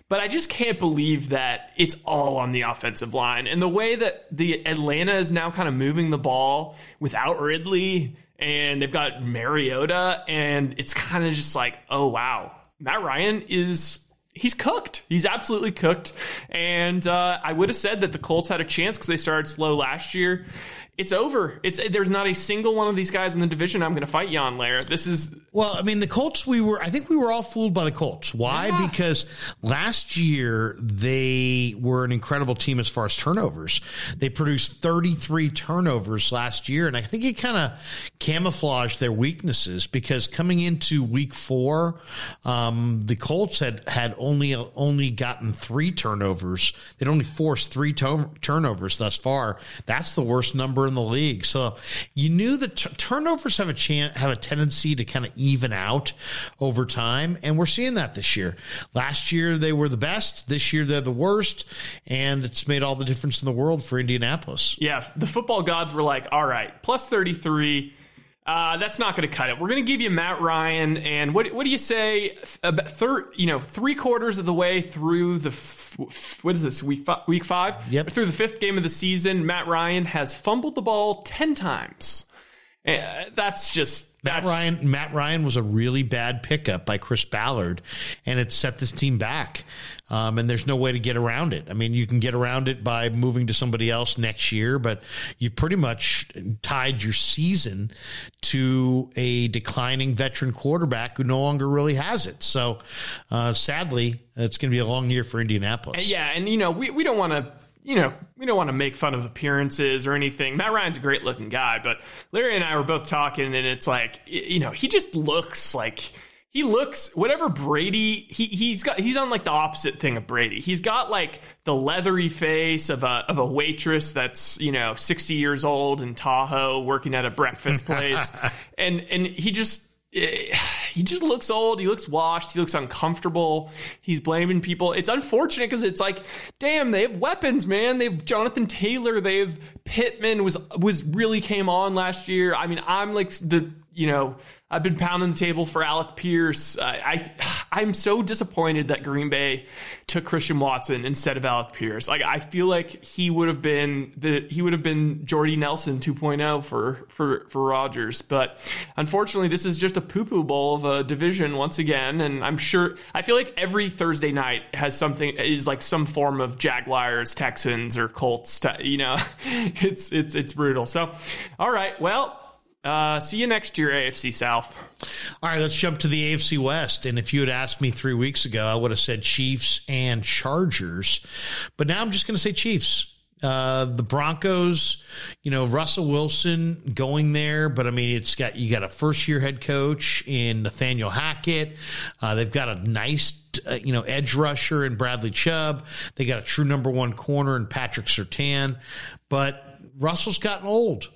but I just can't believe that it's all on the offensive line. And the way that the Atlanta is now kind of moving the ball without Ridley and they've got Mariota, and it's kind of just like, oh wow, Matt Ryan is he's cooked. He's absolutely cooked. And uh, I would have said that the Colts had a chance because they started slow last year it's over. It's there's not a single one of these guys in the division I'm going to fight on, Lair. This is well. I mean, the Colts. We were. I think we were all fooled by the Colts. Why? Yeah. Because last year they were an incredible team as far as turnovers. They produced 33 turnovers last year, and I think it kind of camouflaged their weaknesses because coming into Week Four, um, the Colts had had only only gotten three turnovers. They'd only forced three to- turnovers thus far. That's the worst number in the league. So you knew that t- turnovers have a chance, have a tendency to kind of even out over time. And we're seeing that this year. Last year, they were the best. This year, they're the worst. And it's made all the difference in the world for Indianapolis. Yeah. The football gods were like, all right, plus 33 uh, that's not going to cut it. We're going to give you Matt Ryan, and what what do you say? About third, you know, three quarters of the way through the f- what is this week five, week five? Yep. Through the fifth game of the season, Matt Ryan has fumbled the ball ten times. Uh, that's just Matt Ryan. Matt Ryan was a really bad pickup by Chris Ballard, and it set this team back. Um, and there's no way to get around it. I mean, you can get around it by moving to somebody else next year, but you've pretty much tied your season to a declining veteran quarterback who no longer really has it. So, uh, sadly, it's going to be a long year for Indianapolis. Yeah, and you know, we we don't want to you know, we don't want to make fun of appearances or anything. Matt Ryan's a great looking guy, but Larry and I were both talking, and it's like, you know, he just looks like he looks whatever Brady. He he's got he's on like the opposite thing of Brady. He's got like the leathery face of a of a waitress that's you know sixty years old in Tahoe working at a breakfast place, and and he just he just looks old. He looks washed. He looks uncomfortable. He's blaming people. It's unfortunate because it's like, damn, they have weapons, man. They have Jonathan Taylor. They have Pittman was was really came on last year. I mean, I'm like the you know I've been pounding the table for Alec Pierce. I, I am so disappointed that Green Bay took Christian Watson instead of Alec Pierce. Like I feel like he would have been the he would have been Jordy Nelson 2.0 for for for Rodgers. But unfortunately, this is just a poo poo bowl of a division once again. And I'm sure I feel like every Thursday night has something is like some form of Jaguars, Texans, or Colts. You know, it's it's it's brutal. So, all right, well. Uh, see you next year, AFC South. All right, let's jump to the AFC West. And if you had asked me three weeks ago, I would have said Chiefs and Chargers. But now I'm just going to say Chiefs. Uh, the Broncos, you know, Russell Wilson going there, but I mean, it's got you got a first year head coach in Nathaniel Hackett. Uh, they've got a nice, uh, you know, edge rusher in Bradley Chubb. They got a true number one corner in Patrick Surtain, but Russell's gotten old.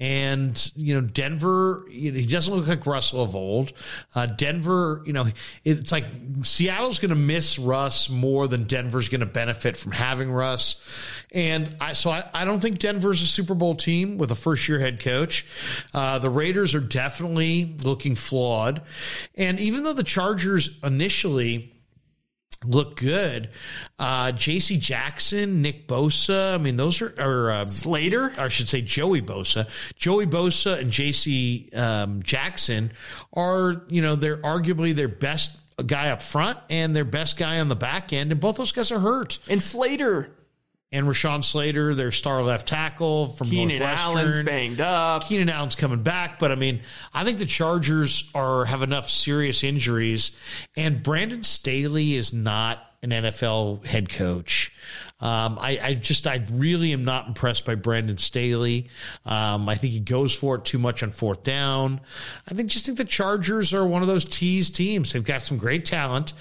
And, you know, Denver, you know, he doesn't look like Russell of old. Uh, Denver, you know, it's like Seattle's going to miss Russ more than Denver's going to benefit from having Russ. And I, so I, I don't think Denver's a Super Bowl team with a first year head coach. Uh, the Raiders are definitely looking flawed. And even though the Chargers initially, look good. Uh, J.C. Jackson, Nick Bosa. I mean, those are, are um, Slater. I should say Joey Bosa. Joey Bosa and J.C. Um, Jackson are, you know, they're arguably their best guy up front and their best guy on the back end, and both those guys are hurt. And Slater and Rashawn Slater, their star left tackle from Keenan. Allen's banged up. Keenan Allen's coming back, but I mean, I think the Chargers are have enough serious injuries, and Brandon Staley is not an NFL head coach. Um, I, I, just, I really am not impressed by Brandon Staley. Um, I think he goes for it too much on fourth down. I think just think the Chargers are one of those tease teams. They've got some great talent.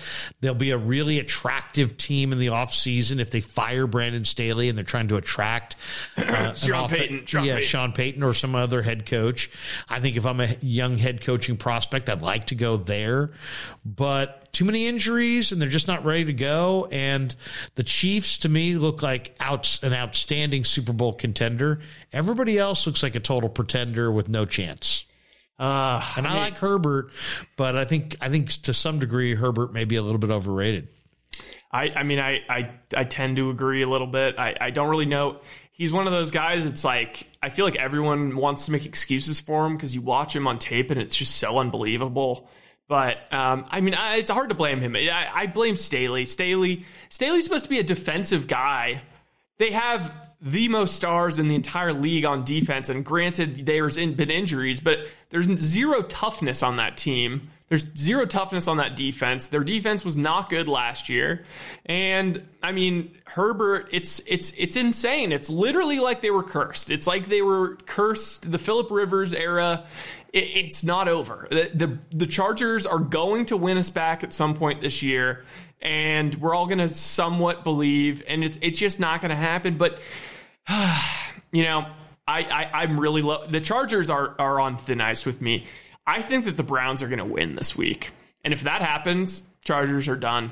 They'll be a really attractive team in the offseason if they fire Brandon Staley and they're trying to attract uh, Sean off- Payton, Sean yeah, Payton. Sean Payton or some other head coach. I think if I'm a young head coaching prospect, I'd like to go there. But too many injuries and they're just not ready to go. And the Chiefs, to me, look like outs, an outstanding Super Bowl contender. Everybody else looks like a total pretender with no chance. Uh, And I, like Herbert, but I think I think to some degree Herbert may be a little bit overrated. I, I mean, I, I, I tend to agree a little bit. I, I don't really know. He's one of those guys. It's like I feel like everyone wants to make excuses for him because you watch him on tape and it's just so unbelievable. But um, I mean, I, it's hard to blame him. I, I blame Staley. Staley. Staley's supposed to be a defensive guy. They have the most stars in the entire league on defense, and granted, there's been injuries, but there's zero toughness on that team. There's zero toughness on that defense. Their defense was not good last year, and I mean Herbert. It's it's it's insane. It's literally like they were cursed. It's like they were cursed. The Philip Rivers era. It, it's not over. The, the the Chargers are going to win us back at some point this year, and we're all going to somewhat believe. And it's it's just not going to happen. But you know, I, I I'm really low. The Chargers are are on thin ice with me. I think that the Browns are going to win this week, and if that happens, Chargers are done.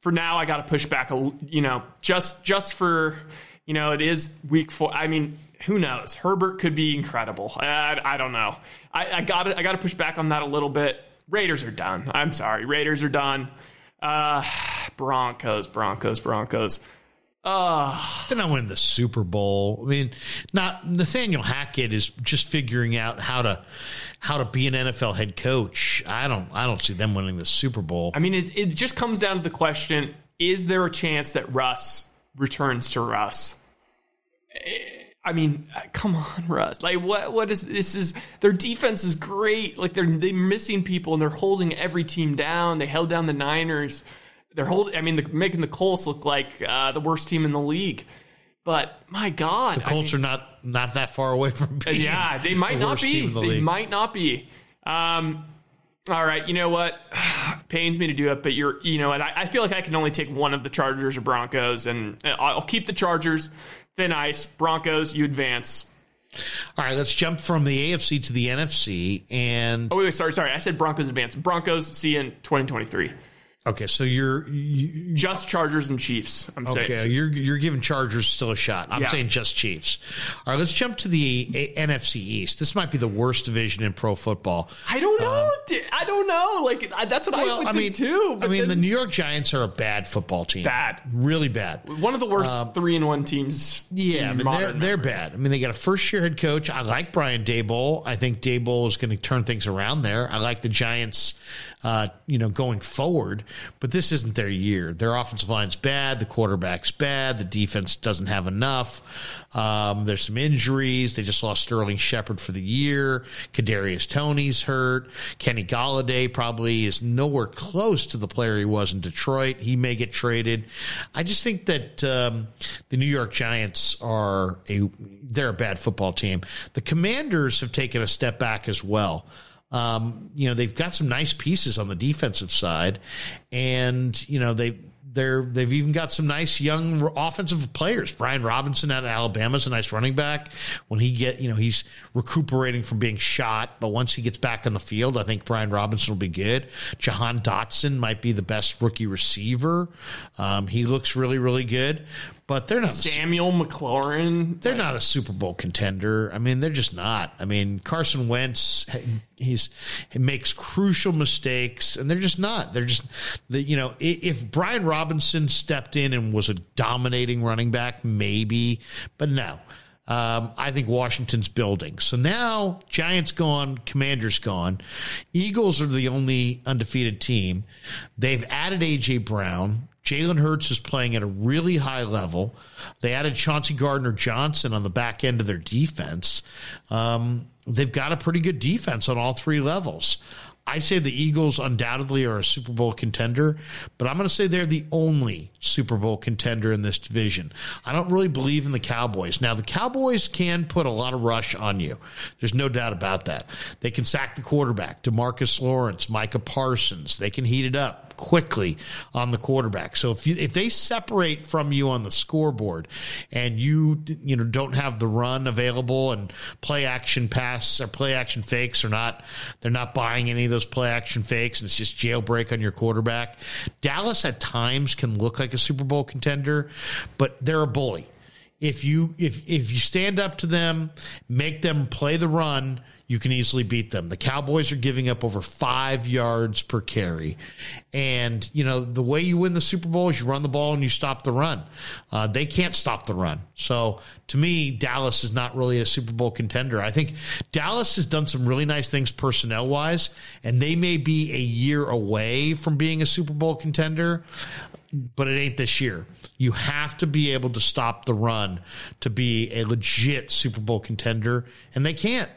For now, I got to push back a you know just just for you know it is week four. I mean, who knows? Herbert could be incredible. I, I don't know. I, I got to I got to push back on that a little bit. Raiders are done. I'm sorry, Raiders are done. Uh, Broncos, Broncos, Broncos. They're not winning the Super Bowl. I mean, not Nathaniel Hackett is just figuring out how to how to be an NFL head coach. I don't I don't see them winning the Super Bowl. I mean, it, it just comes down to the question is there a chance that Russ returns to Russ? Eh, I mean, uh, come on, Russ. Like, what? What is this? Is their defense is great? Like, they're they're missing people and they're holding every team down. They held down the Niners. They're holding. I mean, the, making the Colts look like uh, the worst team in the league. But my God, the Colts are not not that far away from being. yeah, they might the not be. the They league. might not be. Um, all right, you know what? Pains me to do it, but you're, you know, and I, I feel like I can only take one of the Chargers or Broncos, and uh, I'll keep the Chargers. Thin ice, Broncos, you advance. All right, let's jump from the AFC to the NFC. And Oh wait, wait, sorry, sorry. I said Broncos advance. Broncos see you in 2023. Okay, so you're you, Just Chargers and Chiefs. I'm saying. okay. You're you're giving Chargers still a shot. I'm Yeah. saying just Chiefs. All right, let's jump to the A- NFC East. This might be the worst division in pro football. I don't know. di- I don't know. Like I- that's what I Um, would I mean, too. I mean, then- the New York Giants are a bad football team. Bad. really bad. one of the worst three and one teams. Um, Yeah, in but they're, they're bad. I mean, they got a first year head coach. I like Brian Daboll. I think Dable is going to turn things around there. I like the Giants, uh, you know, going forward. But this isn't their year. Their offensive line's bad. The quarterback's bad. The defense doesn't have enough. Um, there's some injuries. They just lost Sterling Shepard for the year. Kadarius Toney's hurt. Kenny Golladay probably is nowhere close to the player he was in Detroit. He may get traded. I just think that um, the New York Giants are a they're a bad football team. The Commanders have taken a step back as well. Um, you know they've got some nice pieces on the defensive side, and you know they they're they've even got some nice young offensive players. Brian Robinson out of Alabama is a nice running back. When he get you know he's recuperating from being shot, but once he gets back on the field, I think Brian Robinson will be good. Jahan Dotson might be the best rookie receiver. Um, he looks really really good, but they're not. Samuel McLaurin. They're not a Super Bowl contender. I mean, they're just not. I mean, Carson Wentz, he's he makes crucial mistakes, and they're just not. They're just, the, you know, if Brian Robinson stepped in and was a dominating running back, maybe, but no. Um, I think Washington's building. So now Giants gone, Commanders gone. Eagles are the only undefeated team. They've added AJ Brown. Jalen Hurts is playing at a really high level. They added Chauncey Gardner Johnson on the back end of their defense. Um, they've got a pretty good defense on all three levels. I say the Eagles undoubtedly are a Super Bowl contender, but I'm going to say they're the only Super Bowl contender in this division. I don't really believe in the Cowboys. Now, the Cowboys can put a lot of rush on you. There's no doubt about that. They can sack the quarterback, Demarcus Lawrence, Micah Parsons. They can heat it up quickly on the quarterback. So if you, if they separate from you on the scoreboard and you you know don't have the run available and play action pass or play action fakes are not they're not buying any of those play action fakes and it's just jailbreak on your quarterback. Dallas at times can look like a Super Bowl contender, but they're a bully. If you if if you stand up to them, make them play the run, you can easily beat them. The Cowboys are giving up over five yards per carry. And, you know, the way you win the Super Bowl is you run the ball and you stop the run. Uh, they can't stop the run. So to me, Dallas is not really a Super Bowl contender. I think Dallas has done some really nice things personnel wise, and they may be a year away from being a Super Bowl contender but it ain't this year. You have to be able to stop the run to be a legit Super Bowl contender, and they can't.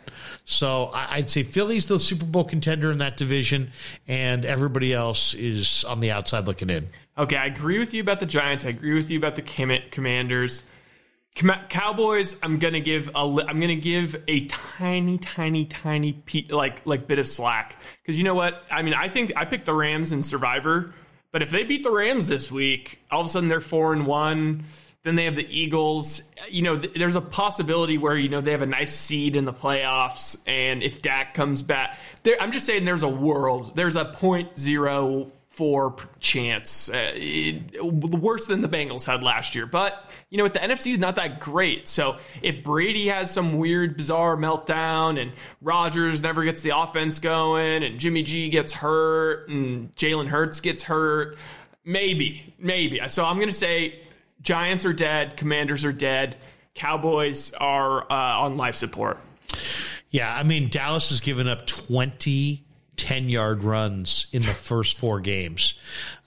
So I'd say Philly's the Super Bowl contender in that division, and everybody else is on the outside looking in. Okay, I agree with you about the Giants. I agree with you about the Commanders. Cowboys, I'm gonna give a I'm gonna give a tiny, tiny, tiny like like bit of slack because you know what I mean. I think I picked the Rams in Survivor but if they beat the Rams this week, all of a sudden they're four and one. Then they have the Eagles. You know, th- there's a possibility where you know they have a nice seed in the playoffs, and if Dak comes back, I'm just saying there's a world. There's a point zero four chance, uh, it, worse than the Bengals had last year. But you know, the NFC is not that great. So if Brady has some weird, bizarre meltdown, and Rodgers never gets the offense going, and Jimmy G gets hurt, and Jalen Hurts gets hurt, maybe, maybe. So I'm going to say Giants are dead, Commanders are dead, Cowboys are uh, on life support. Yeah, I mean Dallas has given up 20 10 yard runs in the first four games.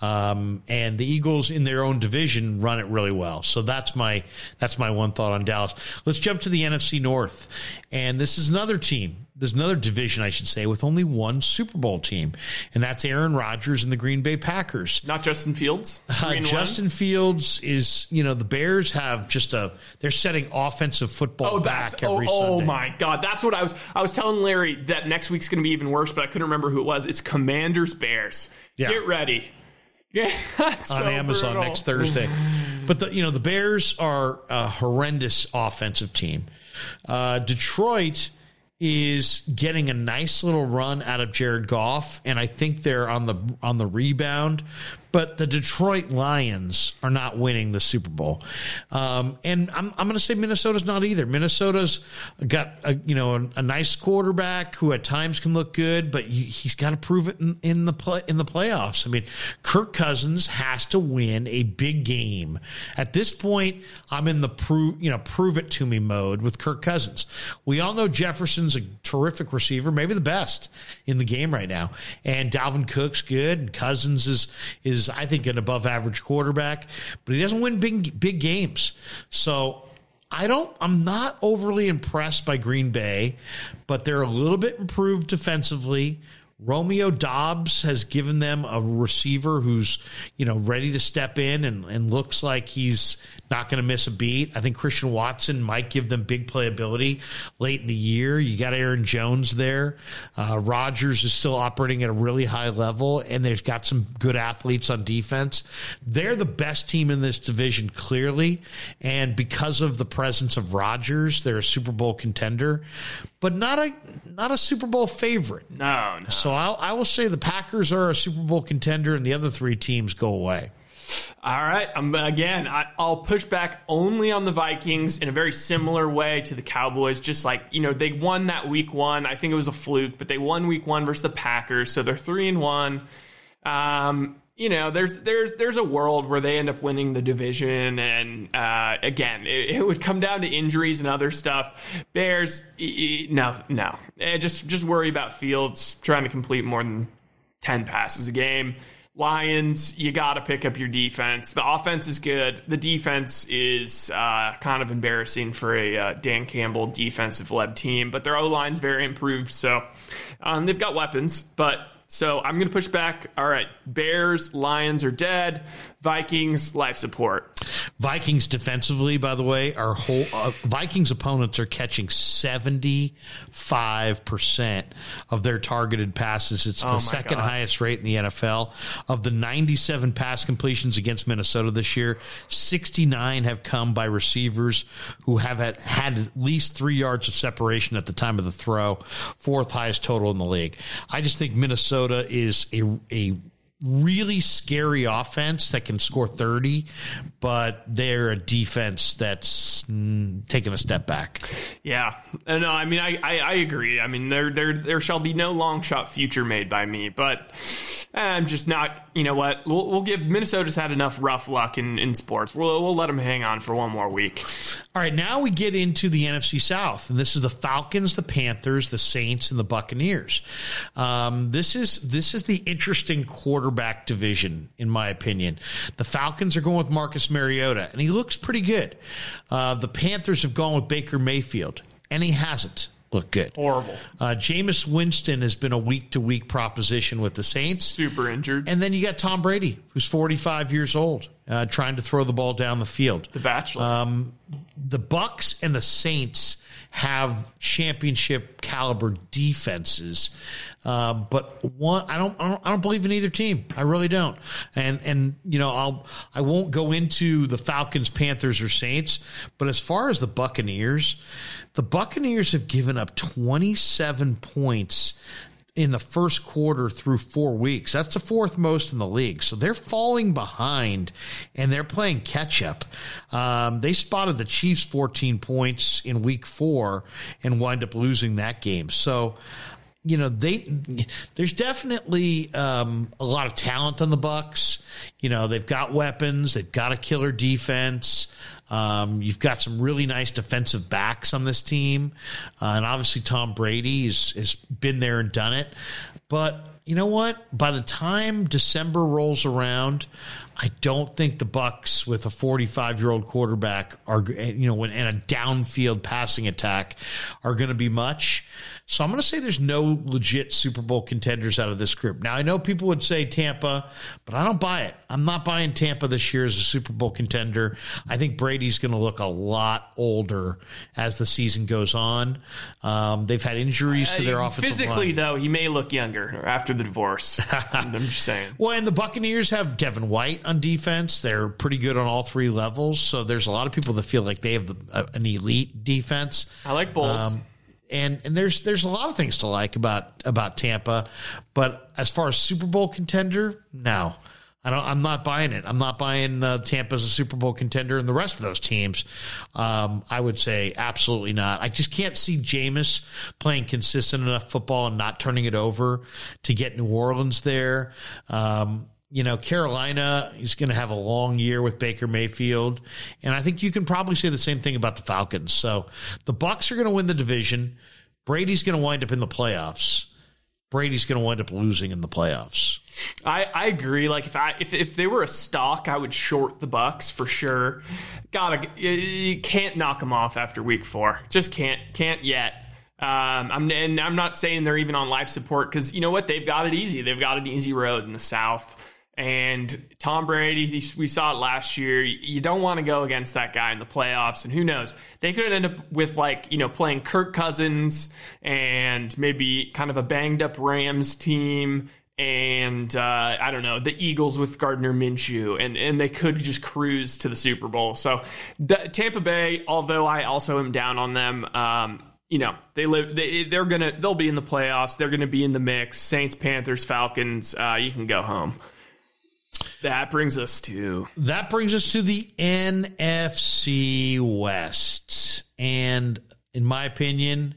Um, and the Eagles in their own division run it really well. So that's my, that's my one thought on Dallas. Let's jump to the NFC North. And this is another team there's another division, I should say, with only one Super Bowl team, and that's Aaron Rodgers and the Green Bay Packers. Not Justin Fields. Uh, Justin Fields is, you know, the Bears have just a they're setting offensive football oh, back every oh, Sunday. Oh my God, that's what I was. I was telling Larry that next week's going to be even worse, but I couldn't remember who it was. It's Commanders Bears. Yeah. Get ready. Yeah, on so Amazon brutal. next Thursday. But the you know the Bears are a horrendous offensive team. Uh, Detroit is getting a nice little run out of Jared Goff, and I think they're on the on the rebound but the Detroit Lions are not winning the Super Bowl. Um, and I'm, I'm going to say Minnesota's not either. Minnesota's got a, you know a, a, nice quarterback who at times can look good, but he's got to prove it in, in the play, in the playoffs. I mean, Kirk Cousins has to win a big game. At this point, I'm in the prove you know prove it to me mode with Kirk Cousins. We all know Jefferson's a terrific receiver, maybe the best in the game right now, and Dalvin Cook's good, and Cousins is is I think, an above average quarterback, but he doesn't win big big games. So I don't I'm not overly impressed by Green Bay, but they're a little bit improved defensively. Romeo Doubs has given them a receiver who's, you know, ready to step in and, and looks like he's not going to miss a beat. I think Christian Watson might give them big playability late in the year. You got Aaron Jones there. Uh, Rodgers is still operating at a really high level, and they've got some good athletes on defense. They're the best team in this division, clearly. And because of the presence of Rodgers, they're a Super Bowl contender but not a not a Super Bowl favorite. No, no. So I'll, I will say the Packers are a Super Bowl contender, and the other three teams go away. All right. Um, again, I, will push back only on the Vikings in a very similar way to the Cowboys. Just like you know, they won that week one. I think it was a fluke, but they won week one versus the Packers, so they're three and one. Um, you know, there's there's there's a world where they end up winning the division, and uh, again, it, it, would come down to injuries and other stuff. Bears, no, no, eh, just just worry about Fields trying to complete more than ten passes a game. Lions, you got to pick up your defense. The offense is good. The defense is uh, kind of embarrassing for a uh, Dan Campbell defensive led team, but their O line's very improved. So um, they've got weapons, but so I'm going to push back. All right, Bears, Lions are dead. Vikings, life support. Vikings defensively, by the way, our whole uh, Vikings opponents are catching seventy five percent of their targeted passes. It's Oh the my second God. highest rate in the NFL. Of the ninety seven pass completions against Minnesota this year, sixty nine have come by receivers who have had, had at least three yards of separation at the time of the throw. Fourth highest total in the league. I just think Minnesota is a a really scary offense that can score 30, but they're a defense that's mm, taking a step back. Yeah, Uh, no, I mean, I, I, I agree. I mean, there, there, there shall be no long shot future made by me, but I'm just not. You know what? We'll, we'll give Minnesota's had enough rough luck in, in sports. We'll, we'll let them hang on for one more week. All right, now we get into the NFC South, and this is the Falcons, the Panthers, the Saints, and the Buccaneers. Um, this is this is the interesting quarterback division, in my opinion. The Falcons are going with Marcus Mariota, and he looks pretty good. Uh, the Panthers have gone with Baker Mayfield, and he hasn't looked good. Horrible. Uh, Jameis Winston has been a week to week proposition with the Saints. Super injured. And then you got Tom Brady, who's 45 years old, uh, trying to throw the ball down the field. the Bachelor. Um, the Bucs and the Saints have championship caliber defenses, uh, but one I don't, I don't I don't believe in either team. I really don't. And and you know I'll I won't go into the Falcons, Panthers, or Saints, but as far as the Buccaneers, the Buccaneers have given up twenty seven points in the first quarter through four weeks. That's the fourth most in the league. So they're falling behind and they're playing catch up. Um, they spotted the Chiefs 14 points in week four and wind up losing that game. So, you know, they there's definitely um, a lot of talent on the Bucs. You know, they've got weapons, they've got a killer defense. Um, you've got some really nice defensive backs on this team, uh, and obviously Tom Brady has, has been there and done it. But you know what? By the time December rolls around, I don't think the Bucs with a 45 year old quarterback are you know and a downfield passing attack are going to be much. So I'm going to say there's no legit Super Bowl contenders out of this group. Now I know people would say Tampa, but I don't buy it. I'm not buying Tampa this year as a Super Bowl contender. I think Brady's going to look a lot older as the season goes on. Um, they've had injuries to their Uh, offensive Physically, line. though, he may look younger after the divorce. I'm just saying. Well, and the Buccaneers have Devin White on defense. They're pretty good on all three levels. So there's a lot of people that feel like they have the, uh, an elite defense. I like Bowles. Um, and and there's there's a lot of things to like about about Tampa, but as far as Super Bowl contender, no. I don't, I'm not buying it. I'm not buying uh, Tampa as a Super Bowl contender, and the rest of those teams. Um, I would say absolutely not. I just can't see Jameis playing consistent enough football and not turning it over to get New Orleans there. Um, you know, Carolina is going to have a long year with Baker Mayfield, and I think you can probably say the same thing about the Falcons. So the Bucs are going to win the division. Brady's going to wind up in the playoffs. Brady's going to wind up losing in the playoffs. I, I agree. Like if I if, if they were a stock, I would short the Bucs for sure. Gotta you, can't knock them off after week four. Just can't can't yet. Um, I'm and I'm not saying they're even on life support because you know what they've got it easy. They've got an easy road in the South. And Tom Brady, we saw it last year. You don't want to go against that guy in the playoffs. And who knows? They could end up with, like, you know, playing Kirk Cousins and maybe kind of a banged up Rams team. And uh, I don't know, the Eagles with Gardner Minshew. And, and they could just cruise to the Super Bowl. So the, Tampa Bay, although I also am down on them, um, you know they live they, they're gonna they'll be in the playoffs they're gonna be in the mix saints panthers falcons uh, you can go home that brings us to That brings us to the NFC West. And in my opinion,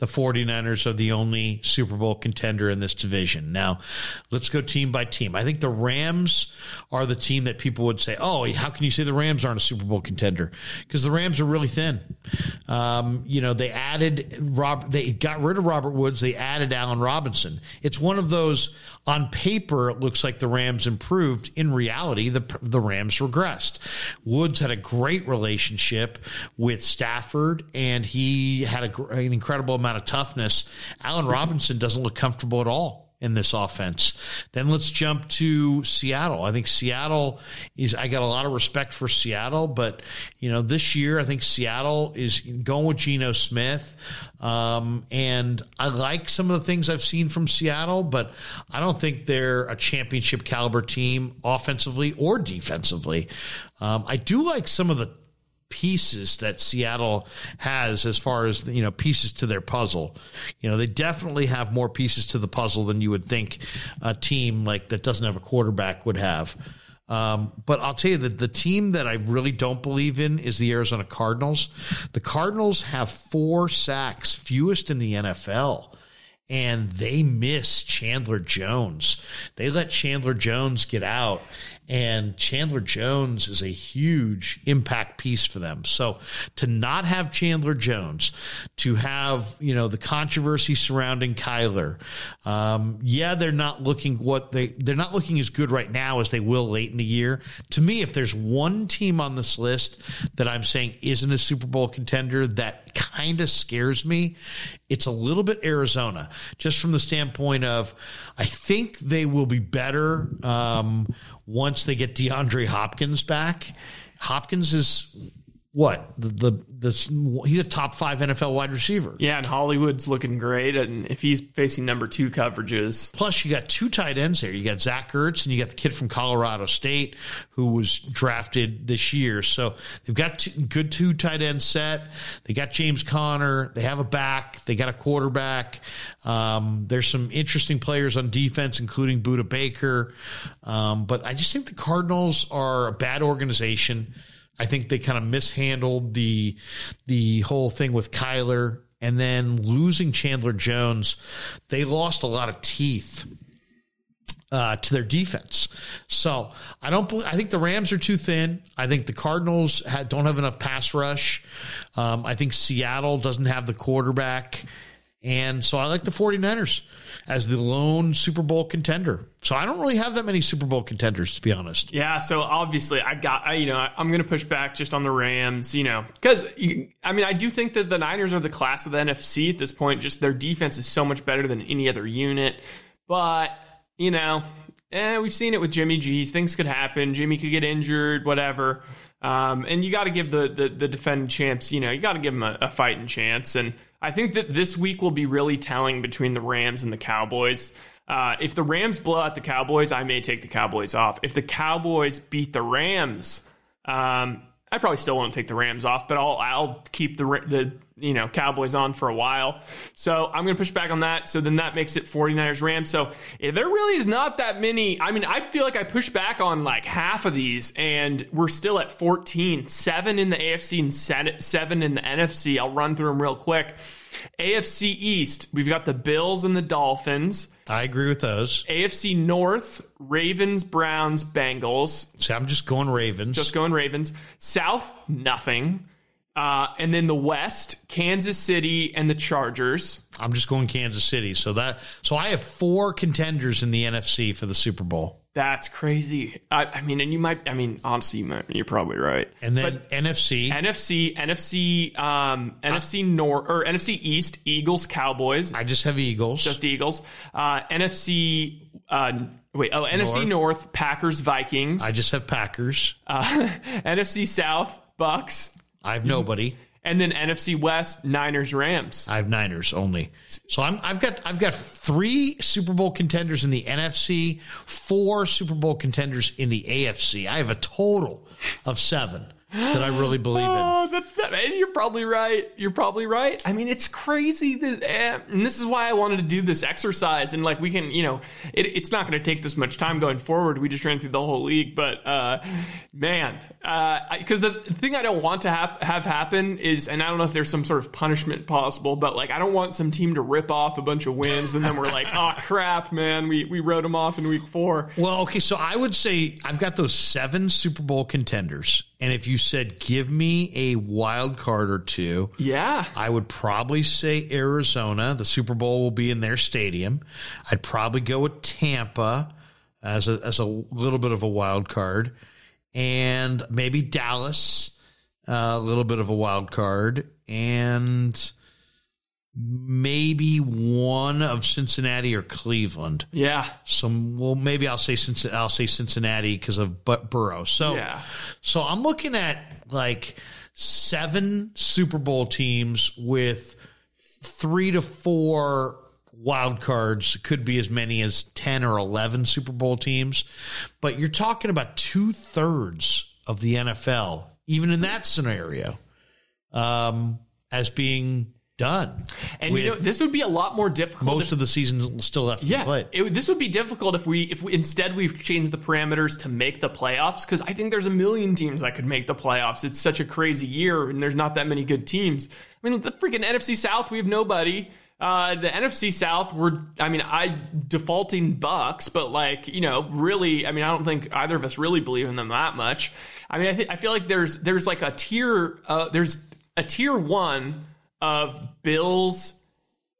the 49ers are the only Super Bowl contender in this division. Now, let's go team by team. I think the Rams are the team that people would say, oh, how can you say the Rams aren't a Super Bowl contender? Because the Rams are really thin. Um, you know, they added Rob, they got rid of Robert Woods, they added Allen Robinson. It's one of those on paper, it looks like the Rams improved. In reality, the the Rams regressed. Woods had a great relationship with Stafford, and he had a, an incredible amount of toughness. Allen Robinson doesn't look comfortable at all in this offense. Then let's jump to Seattle. I think Seattle is, I got a lot of respect for Seattle, but, you know, this year I think Seattle is going with Geno Smith. Um, and I like some of the things I've seen from Seattle, but I don't think they're a championship caliber team offensively or defensively. Um, I do like some of the pieces that Seattle has as far as you know pieces to their puzzle. You know, they definitely have more pieces to the puzzle than you would think a team like that doesn't have a quarterback would have. Um, but I'll tell you that the team that I really don't believe in is the Arizona Cardinals. The Cardinals have four sacks, fewest in the NFL and they miss Chandler Jones. They let Chandler Jones get out, and Chandler Jones is a huge impact piece for them. So to not have Chandler Jones, to have you know the controversy surrounding Kyler, um, yeah, they're not looking what they they're not looking as good right now as they will late in the year. To me, if there's one team on this list that I'm saying isn't a Super Bowl contender that kind of scares me, it's a little bit Arizona, just from the standpoint of I think they will be better um, once they get DeAndre Hopkins back. Hopkins is what the, the the he's a top five NFL wide receiver. Yeah, and Hollywood's looking great, and if he's facing number two coverages, plus you got two tight ends there. You got Zach Ertz, and you got the kid from Colorado State who was drafted this year. So they've got two, good two tight end set. They got James Conner. They have a back. They got a quarterback. Um, there's some interesting players on defense, including Budda Baker. Um, but I just think the Cardinals are a bad organization. I think they kind of mishandled the the whole thing with Kyler and then losing Chandler Jones. They lost a lot of teeth uh, to their defense. So I don't. Believe, I think the Rams are too thin. I think the Cardinals don't have enough pass rush. Um, I think Seattle doesn't have the quarterback. And so I like the 49ers as the lone Super Bowl contender. So I don't really have that many Super Bowl contenders, to be honest. Yeah. So obviously, I got, I, you know, I'm going to push back just on the Rams, you know, because, I mean, I do think that the Niners are the class of the NFC at this point. Just their defense is so much better than any other unit. But, you know, eh, we've seen it with Jimmy G. Things could happen. Jimmy could get injured, whatever. Um, and you got to give the, the, the defending champs, you know, you got to give them a, a fighting chance. And, I think that this week will be really telling between the Rams and the Cowboys. Uh, if the Rams blow out the Cowboys, I may take the Cowboys off. If the Cowboys beat the Rams, um, I probably still won't take the Rams off, but I'll I'll keep the the you know Cowboys on for a while. So I'm going to push back on that. So then that makes it 49ers Rams. So there really is not that many. I mean, I feel like I pushed back on like half of these, and we're still at 14, seven in the AFC and seven in the NFC. I'll run through them real quick. AFC East, we've got the Bills and the Dolphins. I agree with those. AFC North, Ravens, Browns, Bengals. So I'm just going Ravens. Just going Ravens. South, nothing. Uh, and then the West, Kansas City and the Chargers. I'm just going Kansas City. So that so I have four contenders in the NFC for the Super Bowl. That's crazy. I, I mean, and you might. I mean, honestly, you might, you're probably right. And then but NFC, NFC, NFC, um, NFC North or NFC East, Eagles, Cowboys. I just have Eagles. Just Eagles. Uh, NFC. Uh, wait. Oh, North. NFC North, Packers, Vikings. I just have Packers. Uh, NFC South, Bucs. I have mm-hmm. nobody. And then NFC West, Niners, Rams. I have Niners only. So I'm, I've got I've got three Super Bowl contenders in the NFC, four Super Bowl contenders in the AFC. I have a total of seven. That I really believe in. Oh, that's that, and you're probably right. You're probably right. I mean, it's crazy. That, eh, and this is why I wanted to do this exercise. And like, we can, you know, it, it's not going to take this much time going forward. We just ran through the whole league, but uh, man, because the thing I don't want to have have happen is, and I don't know if there's some sort of punishment possible, but like, I don't want some team to rip off a bunch of wins, and then we're like, oh crap, man, we we wrote them off in week four. Well, okay, so I would say I've got those seven Super Bowl contenders, and if you said give me a wild card or two, Yeah, I would probably say Arizona. The Super Bowl will be in their stadium. I'd probably go with Tampa as a as a little bit of a wild card, and maybe Dallas, uh, a little bit of a wild card, and maybe one of Cincinnati or Cleveland. yeah, Some well, maybe I'll say Cincinnati. I'll say Cincinnati because of Bu- Burrow. So, Yeah. so I'm looking at like seven Super Bowl teams with three to four wild cards. Could be as many as ten or eleven Super Bowl teams, but you're talking about two thirds of the NFL, even in that scenario, um, as being done. and you know, this would be a lot more difficult. if- most of the season still left to be Yeah, played. it, this would be difficult if we if we, instead we've changed the parameters to make the playoffs because I think there's a million teams that could make the playoffs. It's such a crazy year and there's not that many good teams. I mean, the freaking NFC South, we have nobody. Uh, the NFC South, we're I mean, I defaulting Bucs, but like you know, really, I mean, I don't think either of us really believe in them that much. I mean, I think I feel like there's there's like a tier uh, there's a tier one of Bills,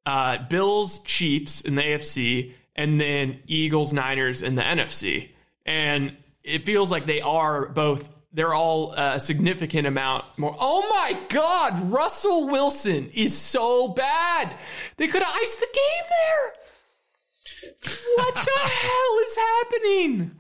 uh, Bills, Chiefs in the AFC, and then Eagles, Niners in the NFC. And it feels like they are both. They're all a significant amount more. Oh my God, Russell Wilson is so bad. They could have iced the game there. What the hell is happening?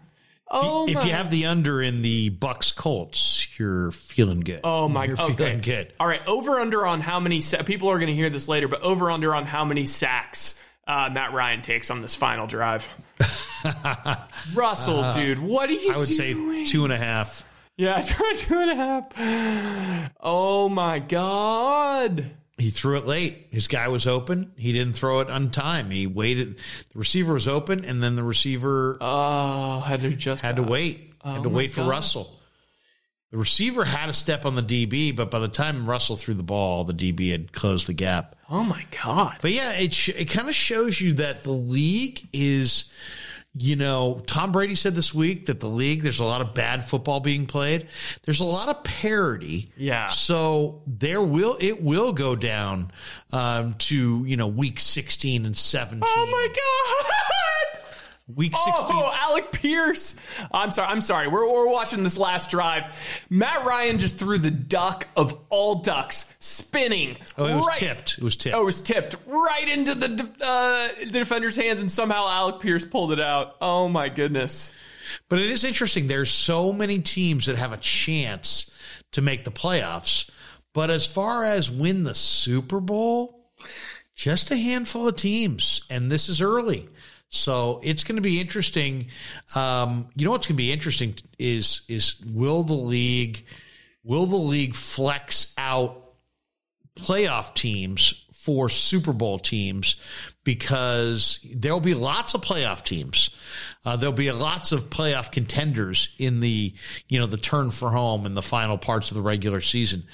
Oh if my you have the under in the Bucks Colts, you're feeling good. Oh my! you're okay. feeling good. All right, over under on how many sa- people are going to hear this later, but over under on how many sacks uh, Matt Ryan takes on this final drive. Russell, dude, what are you Uh, I would say doing? two and a half. yeah, two and a half. Oh my god! He threw it late. His guy was open. He didn't throw it on time. He waited. The receiver was open, and then the receiver Oh, had to just had to wait. had to oh, my wait for God. Russell. The receiver had a step on the DB, but by the time Russell threw the ball, the DB had closed the gap. Oh my god! But yeah, it sh- it kind of shows you that the league is, you know, Tom Brady said this week that the league there's a lot of bad football being played. There's a lot of parity. Yeah. So there will it will go down um, to you know week 16 and 17. Oh my god! Week 16. Oh, Alec Pierce. I'm sorry. I'm sorry. We're, we're watching this last drive. Matt Ryan just threw the duck of all ducks spinning. Oh, it was right- tipped. It was tipped. Oh, it was tipped right into the uh, the defender's hands, and somehow Alec Pierce pulled it out. Oh my goodness. But it is interesting. There's so many teams that have a chance to make the playoffs. But as far as win the Super Bowl, just a handful of teams. And this is early. So it's going to be interesting. Um, you know what's going to be interesting is is will the league will the league flex out playoff teams for Super Bowl teams because there'll be lots of playoff teams. Uh, there'll be lots of playoff contenders in the you know the turn for home and the final parts of the regular season.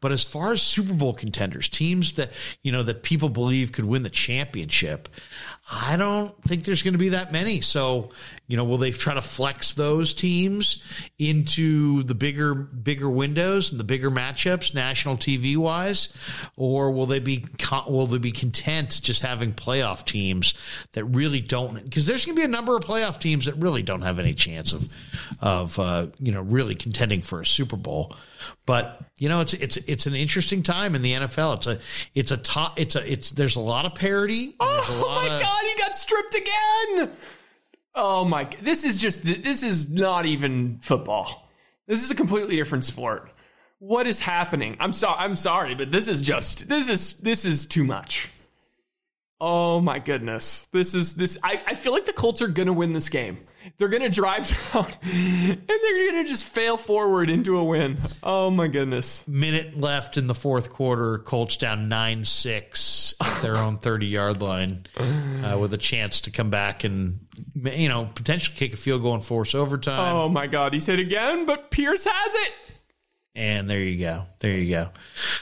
But as far as Super Bowl contenders, teams that you know that people believe could win the championship, I don't think there's going to be that many. So you know, will they try to flex those teams into the bigger bigger windows and the bigger matchups, national TV wise, or will they be will they be content just having playoff teams that really don't? Because there's going to be a number of playoff teams that really don't have any chance of of uh, you know really contending for a Super Bowl. But you know, it's it's it's an interesting time in the NFL. It's a it's a top. It's a it's there's a lot of parity. and there's a Oh my of- god, he got stripped again. Oh my this is just this is not even football. This is a completely different sport. What is happening? I'm sorry I'm sorry, but this is just this is this is too much. Oh my goodness. This is this I, I feel like the Colts are gonna win this game. They're going to drive down and they're going to just fail forward into a win. Oh my goodness. Minute left in the fourth quarter. Colts down 9 6 at their own 30 yard line uh, with a chance to come back and, you know, potentially kick a field goal and force overtime. Oh my God. He's hit again, but Pierce has it. And there you go. There you go.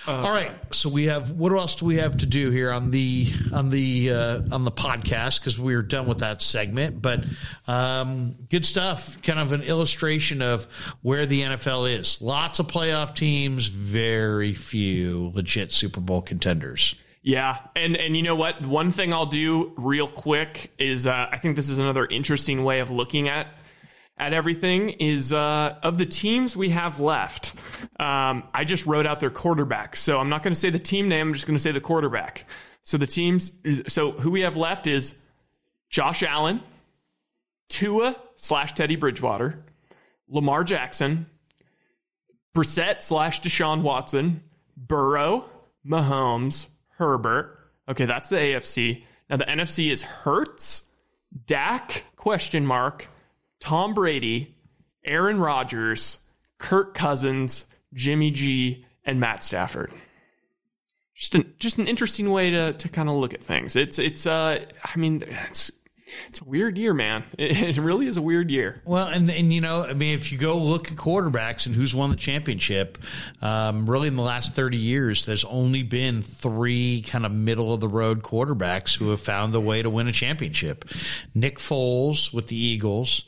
All right. So we have what else do we have to do here on the on the uh, on the podcast because we're done with that segment. But um, good stuff. Kind of an illustration of where the NFL is. Lots of playoff teams, very few legit Super Bowl contenders. Yeah, and and you know what? One thing I'll do real quick is uh, I think this is another interesting way of looking at at everything is uh, of the teams we have left. Um, I just wrote out their quarterbacks, so I'm not going to say the team name. I'm just going to say the quarterback. So the teams. So who we have left is Josh Allen, Tua slash Teddy Bridgewater, Lamar Jackson, Brissett slash Deshaun Watson, Burrow, Mahomes, Herbert. Okay, that's the AFC. Now the NFC is Hurts, Dak question mark, Tom Brady, Aaron Rodgers, Kirk Cousins, Jimmy G, and Matt Stafford. Just an just an interesting way to to kind of look at things. It's it's uh I mean it's it's a weird year, man. It, it really is a weird year. Well, and and you know, I mean, if you go look at quarterbacks and who's won the championship, um, really in the last thirty years, there's only been three kind of middle of the road quarterbacks who have found the way to win a championship. Nick Foles with the Eagles.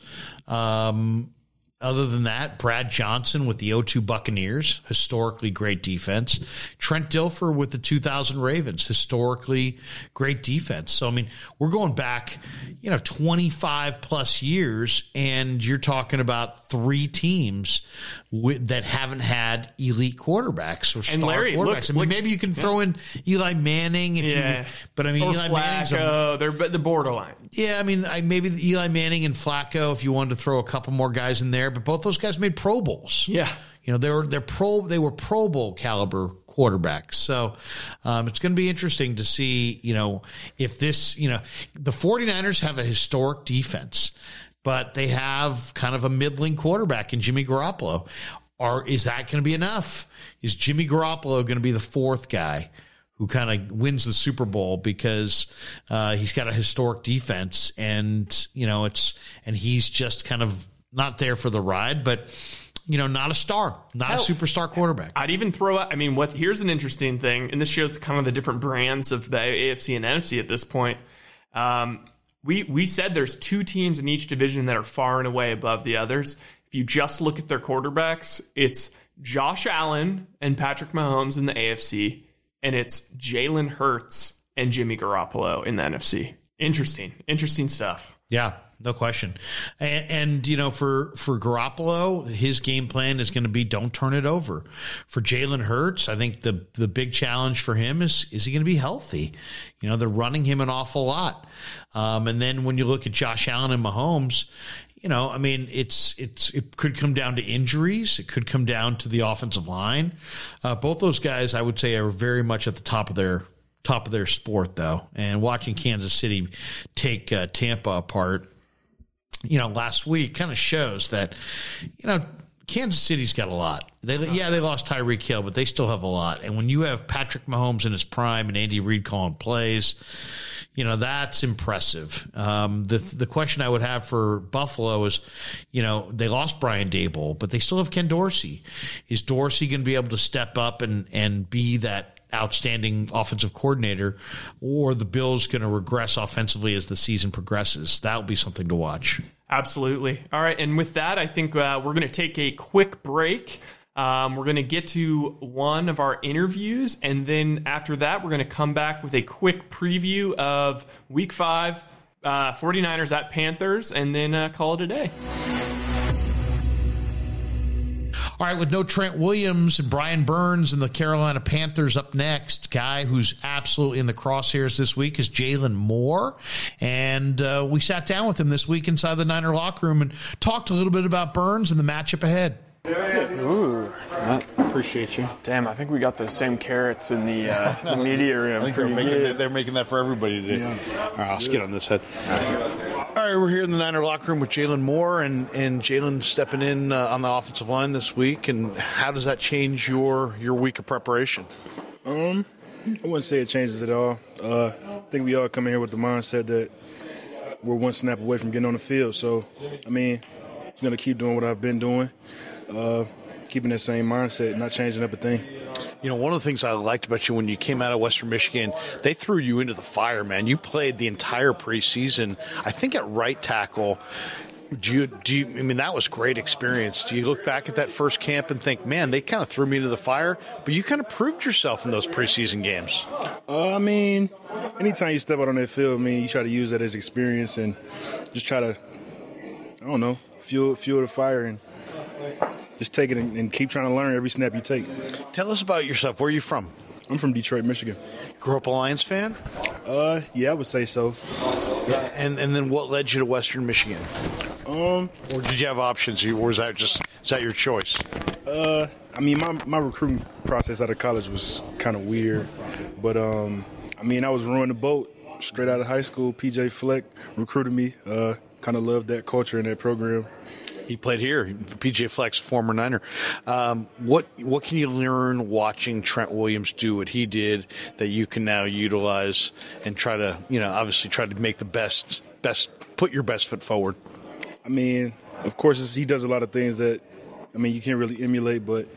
Um, other than that, Brad Johnson with the 02 Buccaneers, historically great defense. Trent Dilfer with the 2000 Ravens, historically great defense. So, I mean, we're going back, you know, 25 plus years, and you're talking about three teams with, that haven't had elite quarterbacks or star And Larry, quarterbacks. look- I mean, look- maybe you can throw in Eli Manning, if Yeah. you, but I mean, Or Eli Manning's a they're the borderline. Yeah, I mean, I, maybe Eli Manning and Flacco, if you wanted to throw a couple more guys in there, but both those guys made Pro Bowls. Yeah. you know, they were they're pro they were Pro Bowl caliber quarterbacks. So um, it's going to be interesting to see, you know, if this, you know, the 49ers have a historic defense, but they have kind of a middling quarterback in Jimmy Garoppolo. Or is that going to be enough? Is Jimmy Garoppolo going to be the fourth guy? Who kind of wins the Super Bowl because uh, he's got a historic defense, and you know it's and he's just kind of not there for the ride, but you know not a star, not Hell, a superstar quarterback. I'd even throw out. I mean, what? Here's an interesting thing, and this shows the, kind of the different brands of the AFC and NFC at this point. Um, we we said there's two teams in each division that are far and away above the others. If you just look at their quarterbacks, it's Josh Allen and Patrick Mahomes in the AFC, and it's Jalen Hurts and Jimmy Garoppolo in the NFC. Interesting, interesting stuff. Yeah, no question. And, and you know, for for Garoppolo, his game plan is going to be don't turn it over. For Jalen Hurts, I think the the big challenge for him is is he going to be healthy? You know, they're running him an awful lot. Um, and then when you look at Josh Allen and Mahomes, you know, I mean, it's it's it could come down to injuries. It could come down to the offensive line. Uh, both those guys, I would say, are very much at the top of their top of their sport, though. And watching Kansas City take uh, Tampa apart, you know, last week kind of shows that, you know, Kansas City's got a lot. They, yeah, they lost Tyreek Hill, but they still have a lot. And when you have Patrick Mahomes in his prime and Andy Reid calling plays, you know that's impressive. Um, the the question I would have for Buffalo is, you know, they lost Brian Daboll, but they still have Ken Dorsey. Is Dorsey going to be able to step up and and be that outstanding offensive coordinator, or the Bills going to regress offensively as the season progresses? That will be something to watch. Absolutely. All right. And with that, I think uh, we're going to take a quick break. Um, we're going to get to one of our interviews. And then after that, we're going to come back with a quick preview of week five, uh, 49ers at Panthers, and then uh, call it a day. All right, with no Trent Williams and Brian Burns and the Carolina Panthers up next, guy who's absolutely in the crosshairs this week is Jaylon Moore. And uh, we sat down with him this week inside the Niner locker room and talked a little bit about Burns and the matchup ahead. Ooh, I appreciate you. Damn, I think we got those same carrots in the, uh, the media room. I think they're making, that, they're making that for everybody today. All right, I'll skid on this head. All right, we're here in the Niner locker room with Jaylon Moore, and, and Jaylon stepping in uh, on the offensive line this week. And how does that change your your week of preparation? Um, I wouldn't say it changes at all. Uh, I think we all come in here with the mindset that we're one snap away from getting on the field. So, I mean, I'm gonna keep doing what I've been doing, uh, keeping that same mindset, not changing up a thing. You know, one of the things I liked about you when you came out of Western Michigan, they threw you into the fire, man. You played the entire preseason. I think at right tackle. Do you, do you, I mean, that was great experience. Do you look back at that first camp and think, man, they kind of threw me into the fire, but you kind of proved yourself in those preseason games? Uh, I mean, anytime you step out on that field, I mean, you try to use that as experience and just try to, I don't know, fuel fuel the fire and just take it and, and keep trying to learn every snap you take. Tell us about yourself. Where are you from? I'm from Detroit, Michigan. Grew up a Lions fan? Uh, yeah, I would say so. And and then what led you to Western Michigan? Um, Or did you have options? Or was that just is that your choice? uh, I mean, my my recruiting process out of college was kind of weird, but um, I mean, I was rowing the boat straight out of high school. PJ Fleck recruited me. Uh, kind of loved that culture and that program. He played here. PJ Fleck, former Niner. Um, what what can you learn watching Trent Williams do what he did that you can now utilize and try to you know obviously try to make the best best put your best foot forward. I mean, of course, he does a lot of things that, I mean, you can't really emulate, but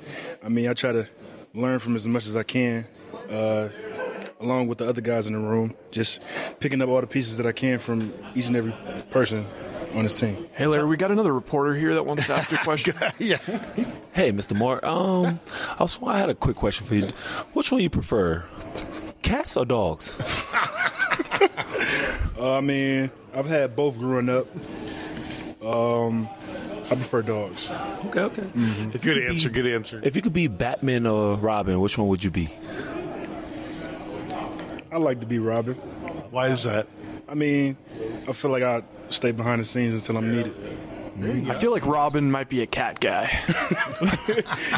I mean, I try to learn from as much as I can, uh, along with the other guys in the room, just picking up all the pieces that I can from each and every person on his team. Hey, Larry, we got another reporter here that wants to ask you a question. yeah. Hey, Mr. Moore. Um, also, I had a quick question for you. Which one you prefer, cats or dogs? Uh, I mean, I've had both growing up. Um, I prefer dogs. Okay, okay. If you Good answer. be- Good answer. If you could be Batman or Robin, which one would you be? I like to be Robin. Why is that? I mean, I feel like I stay behind the scenes until I'm needed. I feel like Robin might be a cat guy.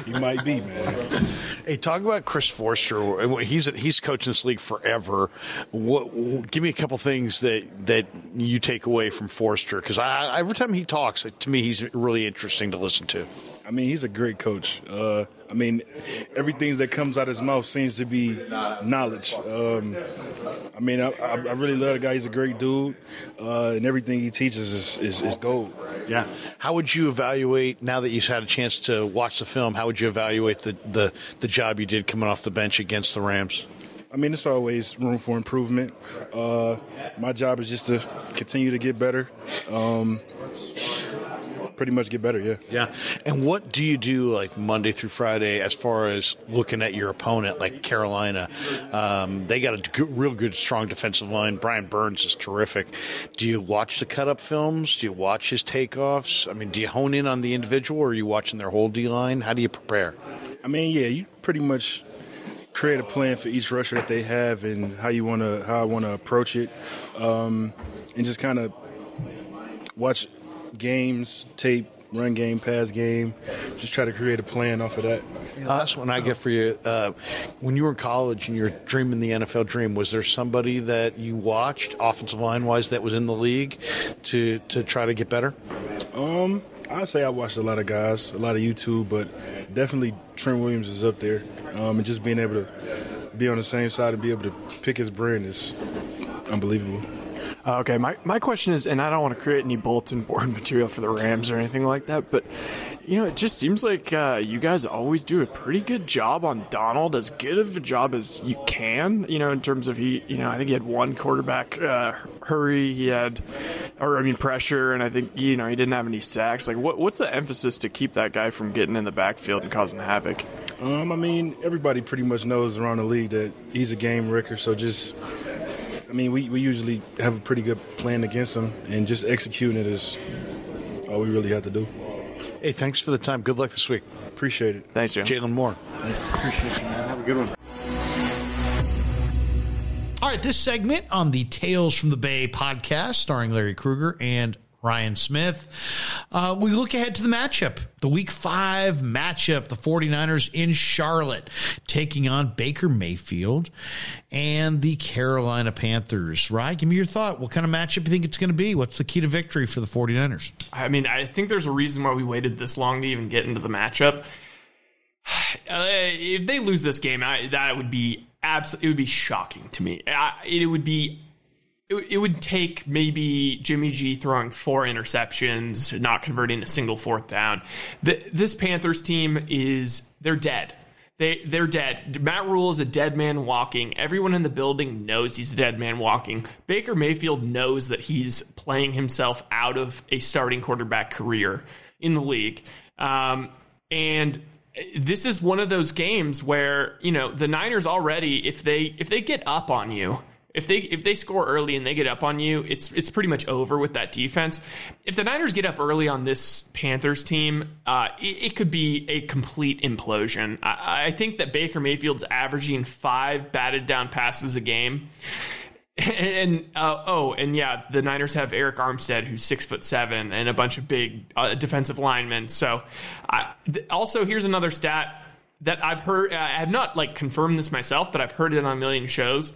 He might be, man. Hey, talk about Chris Foerster. He's he's coached this league forever. What? Give me a couple things that that you take away from Foerster because every time he talks, to me, he's really interesting to listen to. I mean, he's a great coach. Uh, I mean, everything that comes out of his mouth seems to be knowledge. Um, I mean, I, I I really love the guy. He's a great dude, uh, and everything he teaches is, is, is gold. Yeah. How would you evaluate now that you've had a chance to watch the film? How would you evaluate the the, the job you did coming off the bench against the Rams? I mean, there's always room for improvement. Uh, my job is just to continue to get better. Um, pretty much get better, yeah. Yeah. And what do you do like Monday through Friday as far as looking at your opponent, like Carolina? Um, they got a good, real good, strong defensive line. Brian Burns is terrific. Do you watch the cut up films? Do you watch his takeoffs? I mean, do you hone in on the individual or are you watching their whole D line? How do you prepare? I mean, yeah, you pretty much create a plan for each rusher that they have and how you want to how I want to approach it, um, and just kind of watch games, tape, run game, pass game. Just try to create a plan off of that. That's what I get for you. Uh, when you were in college and you're dreaming the NFL dream, was there somebody that you watched, offensive line wise, that was in the league to to try to get better? Um, I'd say I watched a lot of guys, a lot of YouTube, but definitely Trent Williams is up there. Um, and just being able to be on the same side and be able to pick his brain is unbelievable. Uh, okay, my, my question is, and I don't want to create any bulletin board material for the Rams or anything like that, but you know, it just seems like uh, you guys always do a pretty good job on Donald, as good of a job as you can. You know, in terms of he, you know, I think he had one quarterback uh, hurry, he had, or I mean pressure, and I think you know he didn't have any sacks. Like, what what's the emphasis to keep that guy from getting in the backfield and causing havoc? Um, I mean, everybody pretty much knows around the league that he's a game wrecker. So just, I mean, we, we usually have a pretty good plan against them, and just executing it is all we really have to do. Hey, thanks for the time. Good luck this week. Appreciate it. Thanks, Joe. Jaylon Moore. Appreciate you, man. Have a good one. All right, this segment on the Tales from the Bay podcast, starring Larry Krueger and Ryan Smith. Uh, we look ahead to the matchup, the week five matchup, the 49ers in Charlotte taking on Baker Mayfield and the Carolina Panthers. Right? Give me your thought. What kind of matchup do you think it's going to be? What's the key to victory for the 49ers? I mean, I think there's a reason why we waited this long to even get into the matchup. Uh, if they lose this game, I, that would be absolutely, it would be shocking to me. I, it would be it, would take maybe Jimmy G throwing four interceptions, not converting a single fourth down. The, this Panthers team is they're dead. They they're dead. Matt Rhule is a dead man walking. Everyone in the building knows he's a dead man walking. Baker Mayfield knows that he's playing himself out of a starting quarterback career in the league. Um, and this is one of those games where you know the Niners already if they if they get up on you if they if they score early and they get up on you, it's it's pretty much over with that defense. If the Niners get up early on this Panthers team, uh, it, it, could be a complete implosion. I, I, think that Baker Mayfield's averaging five batted down passes a game. And, uh, oh, and yeah, the Niners have Arik Armstead, who's six foot seven, and a bunch of big uh, defensive linemen. So, th- also here's another stat that I've heard. I have not like confirmed this myself, but I've heard it on a million shows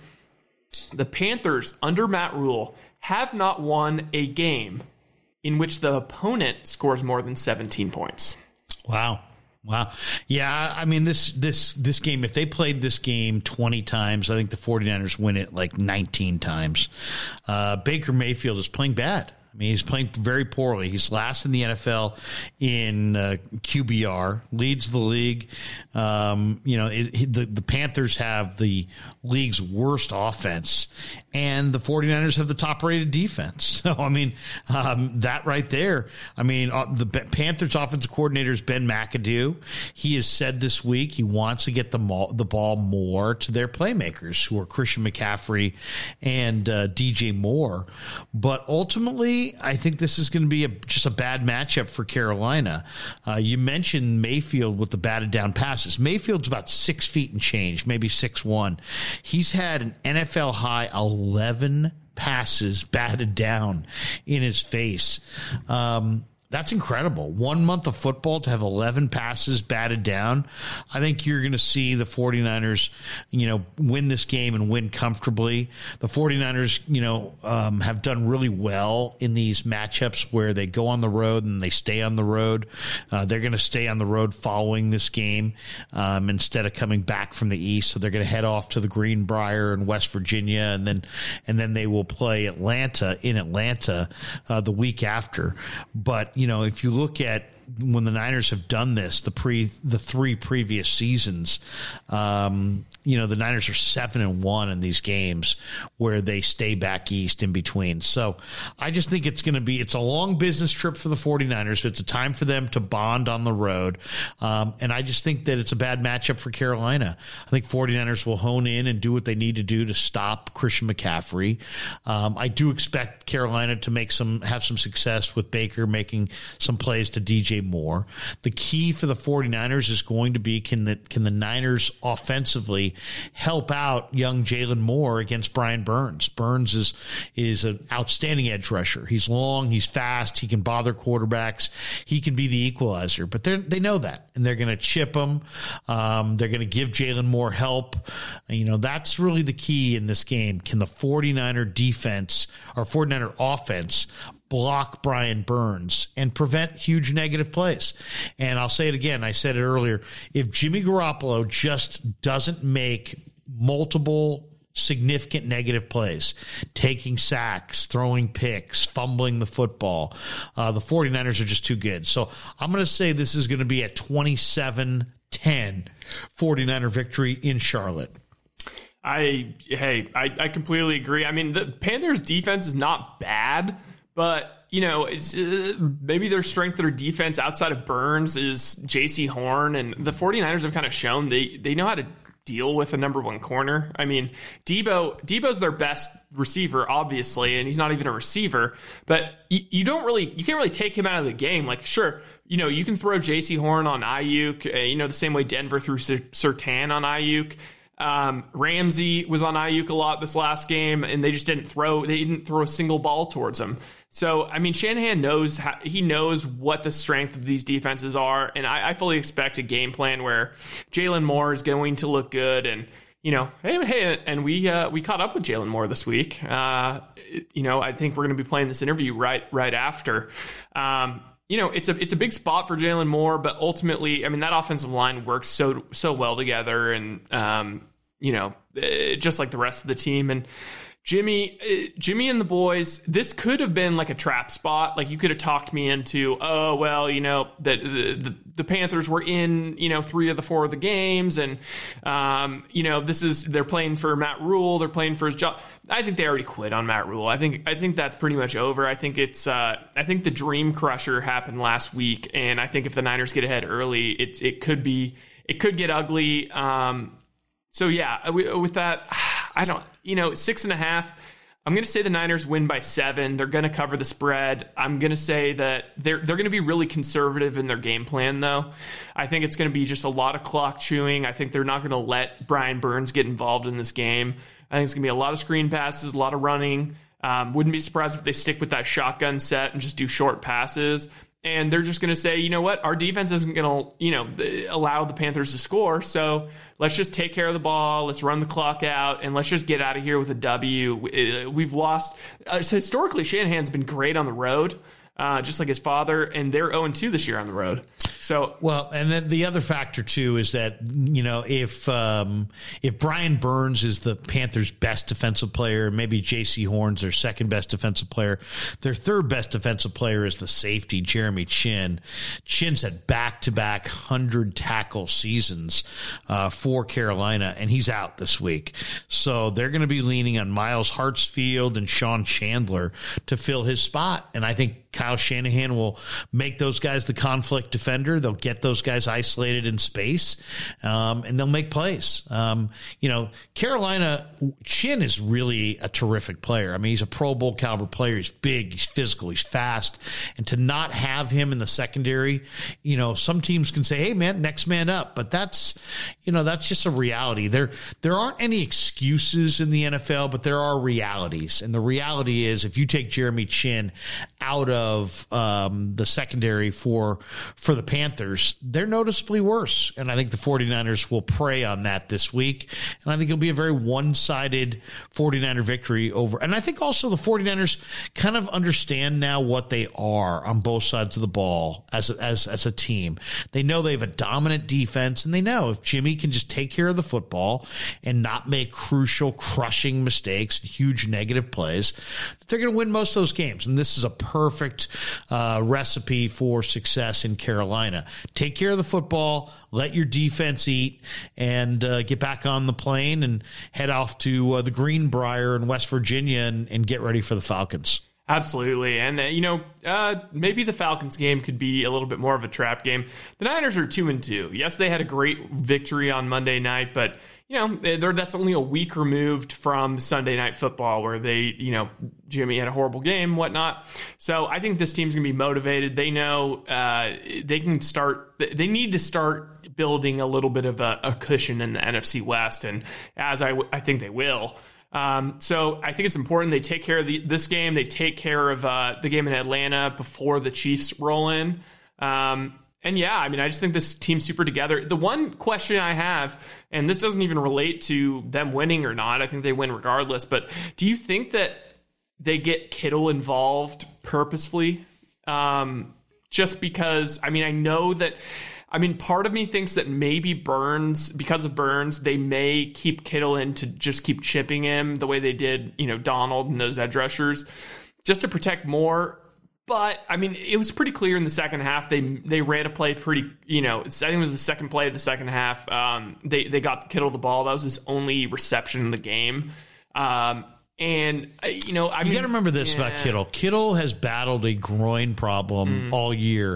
the Panthers under Matt Rhule have not won a game in which the opponent scores more than 17 points. Wow. Wow. Yeah, I mean this this this game if they played this game 20 times, I think the 49ers win it like 19 times. Uh, Baker Mayfield is playing bad. I mean, he's playing very poorly. He's last in the NFL in uh, QBR, leads the league. Um, you know, it, the, the Panthers have the league's worst offense, and the 49ers have the top rated defense. So, I mean, um, that right there, I mean, uh, the Panthers offensive coordinator is Ben McAdoo. He has said this week he wants to get the, ball, the ball more to their playmakers, who are Christian McCaffrey and uh, DJ Moore. But ultimately, I think this is going to be a, just a bad matchup for Carolina. Uh, you mentioned Mayfield with the batted down passes. Mayfield's about six feet and change, maybe six one. He's had an NFL high eleven passes batted down in his face. Um, that's incredible. One month of football to have 11 passes batted down. I think you're going to see the 49ers, you know, win this game and win comfortably. The 49ers, you know, um, have done really well in these matchups where they go on the road and they stay on the road. Uh, they're going to stay on the road following this game um, instead of coming back from the east. So they're going to head off to the Greenbrier in West Virginia and then, and then they will play Atlanta in Atlanta uh, the week after. But, you you know, if you look at when the Niners have done this, the pre the three previous seasons, um, you know, the Niners are seven and one in these games where they stay back east in between. So I just think it's going to be, it's a long business trip for the 49ers. It's a time for them to bond on the road. Um, and I just think that it's a bad matchup for Carolina. I think 49ers will hone in and do what they need to do to stop Christian McCaffrey. Um, I do expect Carolina to make some, have some success with Baker making some plays to DJ Moore. The key for the 49ers is going to be can the, can the Niners offensively help out young Jaylon Moore against Brian Burns. Burns is is an outstanding edge rusher. He's long, he's fast, he can bother quarterbacks, he can be the equalizer. But they they know that, and they're going to chip him. Um, they're going to give Jaylon Moore help. You know that's really the key in this game. Can the 49er defense or 49er offense block Brian Burns and prevent huge negative plays. And I'll say it again. I said it earlier. If Jimmy Garoppolo just doesn't make multiple significant negative plays, taking sacks, throwing picks, fumbling the football. Uh, the 49ers are just too good. So I'm going to say this is going to be a 27 10 49er victory in Charlotte. I hey, I, I completely agree. I mean, the Panthers defense is not bad. But you know, uh, maybe their strength their defense outside of Burns is Jaycee Horn, and the 49ers have kind of shown they they know how to deal with a number one corner. I mean, Deebo Deebo's their best receiver, obviously, and he's not even a receiver. But you, you don't really you can't really take him out of the game. Like, sure, you know, you can throw Jaycee Horn on Aiyuk, uh, you know, the same way Denver threw Surtain on Aiyuk. Um, Ramsey was on Aiyuk a lot this last game, and they just didn't throw. They didn't throw a single ball towards him. So I mean, Shanahan knows how, he knows what the strength of these defenses are, and I, I fully expect a game plan where Jaylon Moore is going to look good, and you know, hey, hey, and we uh, we caught up with Jaylon Moore this week. Uh, you know, I think we're going to be playing this interview right right after. Um, you know, it's a it's a big spot for Jaylon Moore, but ultimately, I mean, that offensive line works so so well together, and um, you know, eh, just like the rest of the team, and Jimmy, uh, Jimmy and the boys, this could have been like a trap spot. Like you could have talked me into, oh well, you know that the, the, the Panthers were in, you know, three of the four of the games, and um, you know this is they're playing for Matt Rhule, they're playing for his job. I think they already quit on Matt Rhule. I think I think that's pretty much over. I think it's uh, I think the dream crusher happened last week, and I think if the Niners get ahead early, it it could be it could get ugly. Um, so yeah, with that, I don't, you know, six and a half. I'm going to say the Niners win by seven. They're going to cover the spread. I'm going to say that they're they're going to be really conservative in their game plan, though. I think it's going to be just a lot of clock chewing. I think they're not going to let Brian Burns get involved in this game. I think it's going to be a lot of screen passes, a lot of running. Um, wouldn't be surprised if they stick with that shotgun set and just do short passes and they're just going to say, you know what, our defense isn't going to, you know, allow the Panthers to score. So let's just take care of the ball. Let's run the clock out, and let's just get out of here with a W. We've lost. Uh, historically, Shanahan's been great on the road uh, just like his father, and they're 0 2 this year on the road. So well, and then the other factor too is that you know if um, if Brian Burns is the Panthers' best defensive player, maybe Jaycee Horn's their second best defensive player. Their third best defensive player is the safety Jeremy Chinn. Chinn's had back to back hundred tackle seasons uh, for Carolina, and he's out this week. So they're going to be leaning on Myles Hartsfield and Sean Chandler to fill his spot, and I think Kyle Shanahan will make those guys the conflict They'll get those guys isolated in space, um, and they'll make plays. Um, you know, Carolina Chinn is really a terrific player. I mean, he's a Pro Bowl caliber player. He's big, he's physical, he's fast, and to not have him in the secondary, you know, some teams can say, "Hey, man, next man up," but that's, you know, that's just a reality. There, there aren't any excuses in the NFL, but there are realities, and the reality is, if you take Jeremy Chinn out of um, the secondary for for the Panthers, they're noticeably worse. And I think the 49ers will prey on that this week. And I think it'll be a very one sided 49er victory over. And I think also the 49ers kind of understand now what they are on both sides of the ball as a, as, as a team. They know they have a dominant defense and they know if Jimmy can just take care of the football and not make crucial, crushing mistakes, and huge negative plays, they're going to win most of those games. And this is a perfect uh, recipe for success in Carolina. Take care of the football, let your defense eat, and uh, get back on the plane and head off to uh, the Greenbrier in West Virginia and, and get ready for the Falcons. Absolutely. And, uh, you know, uh, maybe the Falcons game could be a little bit more of a trap game. The Niners are 2 and 2. Yes, they had a great victory on Monday night, but you know, that's only a week removed from Sunday Night Football, where they, you know, Jimmy had a horrible game, whatnot. So I think this team's gonna be motivated. They know uh, they can start. They need to start building a little bit of a, a cushion in the NFC West, and as I, I think they will. Um, so I think it's important they take care of the, this game. They take care of uh, the game in Atlanta before the Chiefs roll in. Um, and yeah, I mean, I just think this team's super together. The one question I have, and this doesn't even relate to them winning or not, I think they win regardless, but do you think that they get Kittle involved purposefully? Um, just because, I mean, I know that. I mean, part of me thinks that maybe Burns, because of Burns, they may keep Kittle in to just keep chipping him the way they did, you know, Donald and those edge rushers, just to protect more. But I mean, it was pretty clear in the second half. They they ran a play pretty, you know. I think it was the second play of the second half. Um, they they got Kittle the ball. That was his only reception in the game. Um, And you know, I you got to remember this yeah. about Kittle. Kittle has battled a groin problem mm. all year,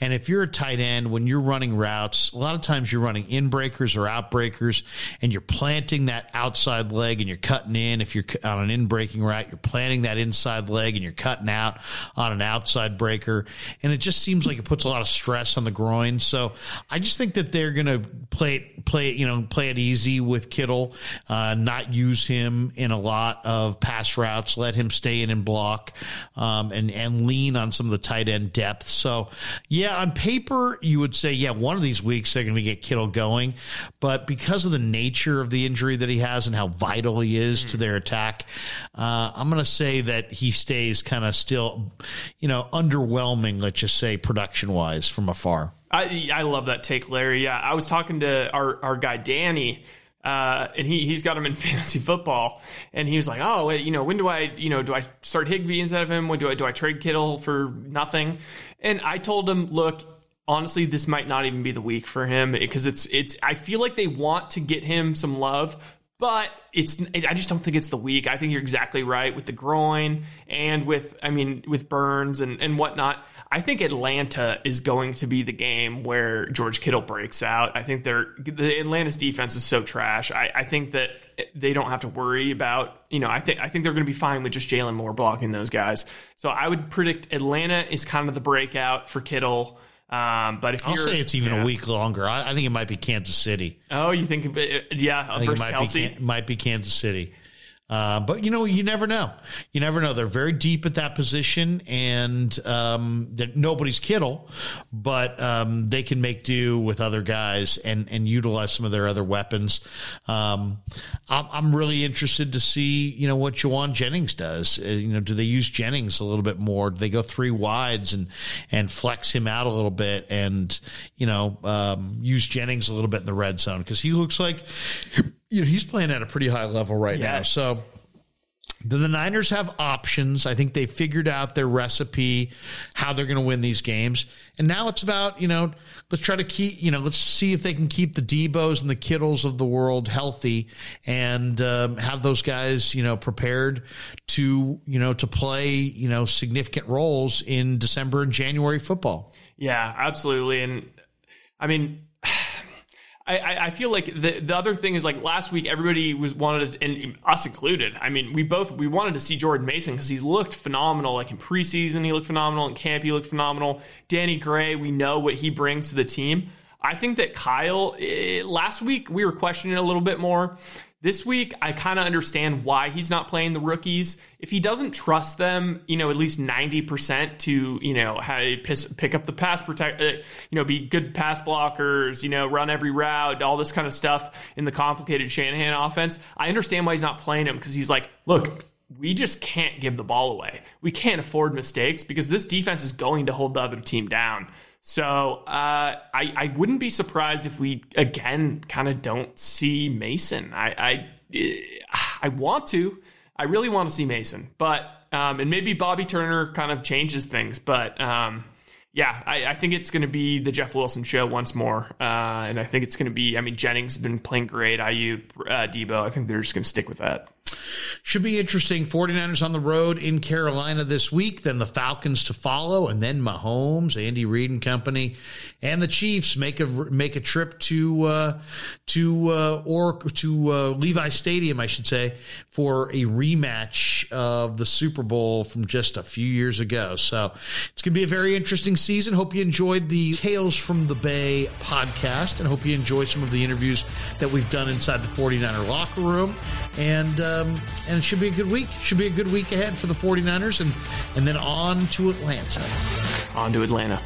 and if you're a tight end, when you're running routes, a lot of times you're running in breakers or out breakers, and you're planting that outside leg and you're cutting in. If you're on an in breaking route, you're planting that inside leg and you're cutting out on an outside breaker, and it just seems like it puts a lot of stress on the groin. So I just think that they're going to play it, play it, you know, play it easy with Kittle, uh, not use him in a lot of of pass routes, let him stay in and block, um, and and lean on some of the tight end depth. So, yeah, on paper you would say, yeah, one of these weeks they're going to get Kittle going, but because of the nature of the injury that he has and how vital he is mm. to their attack, uh, I'm going to say that he stays kind of still, you know, underwhelming. Let's just say production wise from afar. I I love that take, Larry. Yeah, I was talking to our our guy Danny uh, and he he's got him in fantasy football, and he was like, "Oh, you know, when do I, you know, do I start Higbee instead of him? When do I do I trade Kittle for nothing?" And I told him, "Look, honestly, this might not even be the week for him because it's it's. I feel like they want to get him some love, but it's I just don't think it's the week. I think you're exactly right with the groin and with I mean with Burns and and whatnot. I think Atlanta is going to be the game where George Kittle breaks out. I think they're the Atlanta's defense is so trash. I, I think that they don't have to worry about you know. I think I think they're going to be fine with just Jaylon Moore blocking those guys. So I would predict Atlanta is kind of the breakout for Kittle. Um, but if I'll say it's even yeah. a week longer, I, I, think it might be Kansas City. Oh, you think? Yeah, I think it might Kelce? be might be Kansas City. Uh, but you know, you never know. You never know. They're very deep at that position, and um, nobody's Kittle, but um, they can make do with other guys and and utilize some of their other weapons. Um, I'm, really interested to see you know what Jauan Jennings does. Uh, you know, do they use Jennings a little bit more? Do they go three wides and and flex him out a little bit, and you know um, use Jennings a little bit in the red zone because he looks like you know, he's playing at a pretty high level right yes. now. So the, the Niners have options. I think they figured out their recipe, how they're going to win these games. And now it's about, you know, let's try to keep, you know, let's see if they can keep the Deebos and the Kittles of the world healthy and um, have those guys, you know, prepared to, you know, to play, you know, significant roles in December and January football. Yeah, absolutely. And I mean, I, I feel like the the other thing is like last week everybody was wanted to, and us included. I mean, we both we wanted to see Jordan Mason because he's looked phenomenal. Like in preseason, he looked phenomenal. In camp, he looked phenomenal. Danny Gray, we know what he brings to the team. I think that Kyle it, eh, last week we were questioning a little bit more. This week, I kind of understand why he's not playing the rookies. If he doesn't trust them, you know, at least 90% to, you know, pick up the pass protect, uh, you know, be good pass blockers, you know, run every route, all this kind of stuff in the complicated Shanahan offense, I understand why he's not playing him because he's like, look, we just can't give the ball away. We can't afford mistakes because this defense is going to hold the other team down. So uh, I I wouldn't be surprised if we again kind of don't see Mason. I I I want to. I really want to see Mason, but um, and maybe Bobby Turner kind of changes things, but um, yeah, I, I, think it's going to be the Jeff Wilson show once more, uh, and I think it's going to be. I mean, Jennings has been playing great. IU, uh, Deebo. I think they're just going to stick with that. Should be interesting. 49ers on the road in Carolina this week, then the Falcons to follow, and then Mahomes, Andy Reid and company, and the Chiefs make a make a trip to uh, to uh, or to uh, Levi Stadium, I should say, for a rematch of the Super Bowl from just a few years ago. So it's going to be a very interesting season. Hope you enjoyed the Tales from the Bay podcast, and hope you enjoy some of the interviews that we've done inside the 49er locker room. And um, and it should be a good week. Should be a good week ahead for the 49ers, and and then on to Atlanta. On to Atlanta.